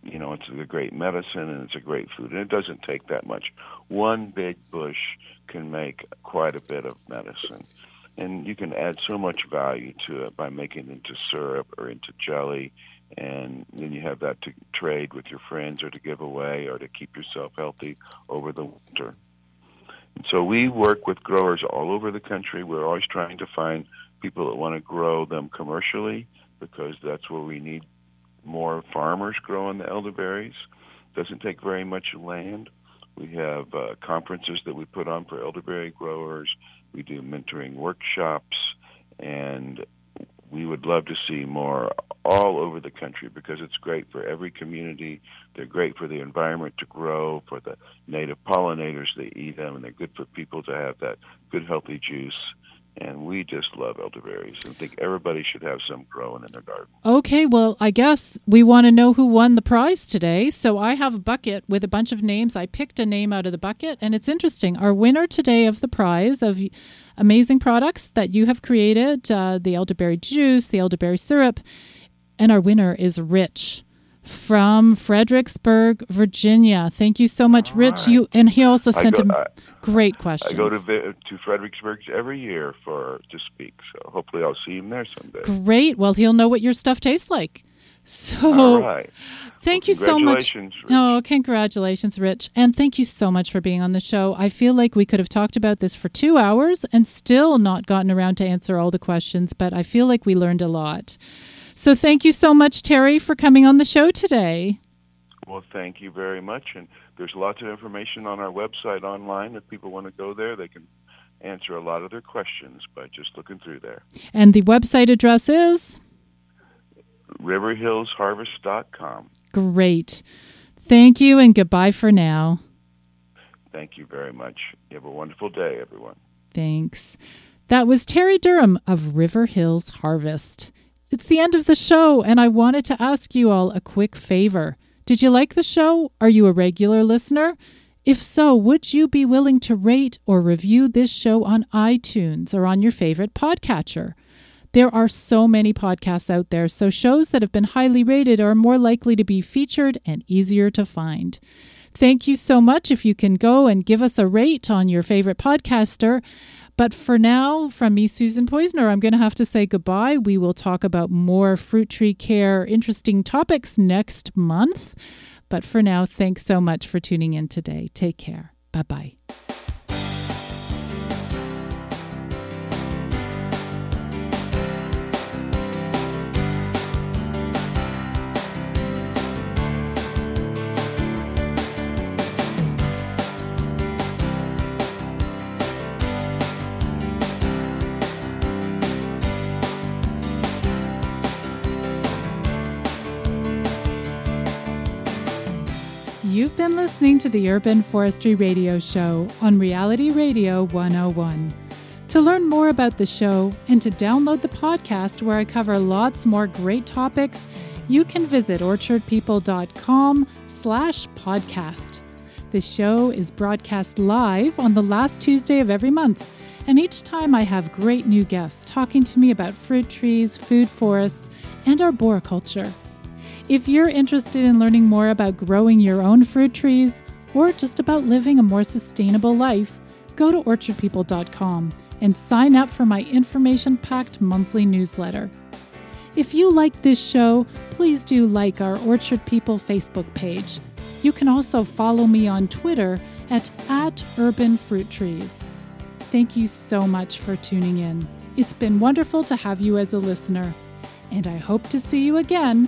you know it's a great medicine and it's a great food. And it doesn't take that much. One big bush can make quite a bit of medicine. And you can add so much value to it by making it into syrup or into jelly and then you have that to trade with your friends or to give away or to keep yourself healthy over the winter. And so we work with growers all over the country. We're always trying to find people that want to grow them commercially because that's where we need more farmers growing the elderberries. Doesn't take very much land. We have uh, conferences that we put on for elderberry growers. We do mentoring workshops, and we would love to see more all over the country because it's great for every community. They're great for the environment to grow, for the native pollinators that eat them, and they're good for people to have that good, healthy juice. And we just love elderberries and think everybody should have some growing in their garden. Okay, well, I guess we want to know who won the prize today. So I have a bucket with a bunch of names. I picked a name out of the bucket, and it's interesting. Our winner today of the prize of amazing products that you have created uh, the elderberry juice, the elderberry syrup, and our winner is Rich from Fredericksburg, Virginia. Thank you so much, Rich. You and he also sent go, him I, great questions. I go to to Fredericksburg every year for to speak, so hopefully I'll see him there someday. Great. Well, he'll know what your stuff tastes like. So All right. Thank Well, you so much. Rich. No, congratulations, Rich. And thank you so much for being on the show. I feel like we could have talked about this for two hours and still not gotten around to answer all the questions, but I feel like we learned a lot. So thank you so much, Terry, for coming on the show today. Well, thank you very much. And there's lots of information on our website online. If people want to go there, they can answer a lot of their questions by just looking through there. And the website address is RiverhillsHarvest.com. great. Thank you and goodbye for now. Thank you very much. You have a wonderful day, everyone. Thanks. That was Terry Durham of River Hills Harvest. It's the end of the show, and I wanted to ask you all a quick favor. Did you like the show? Are you a regular listener? If so, would you be willing to rate or review this show on iTunes or on your favorite podcatcher? There are so many podcasts out there, so shows that have been highly rated are more likely to be featured and easier to find. Thank you so much if you can go and give us a rate on your favorite podcaster. But for now, from me, Susan Poizner, I'm going to have to say goodbye. We will talk about more fruit tree care, interesting topics next month. But for now, thanks so much for tuning in today. Take care. Bye bye. You've been listening to the Urban Forestry Radio Show on Reality Radio 101. To learn more about the show and to download the podcast where I cover lots more great topics, you can visit orchardpeople.com slash podcast. The show is broadcast live on the last Tuesday of every month, and each time I have great new guests talking to me about fruit trees, food forests, and arboriculture. If you're interested in learning more about growing your own fruit trees or just about living a more sustainable life, go to orchardpeople.com and sign up for my information packed monthly newsletter. If you like this show, please do like our Orchard People Facebook page. You can also follow me on Twitter at, at Urban Fruit Trees. Thank you so much for tuning in. It's been wonderful to have you as a listener, and I hope to see you again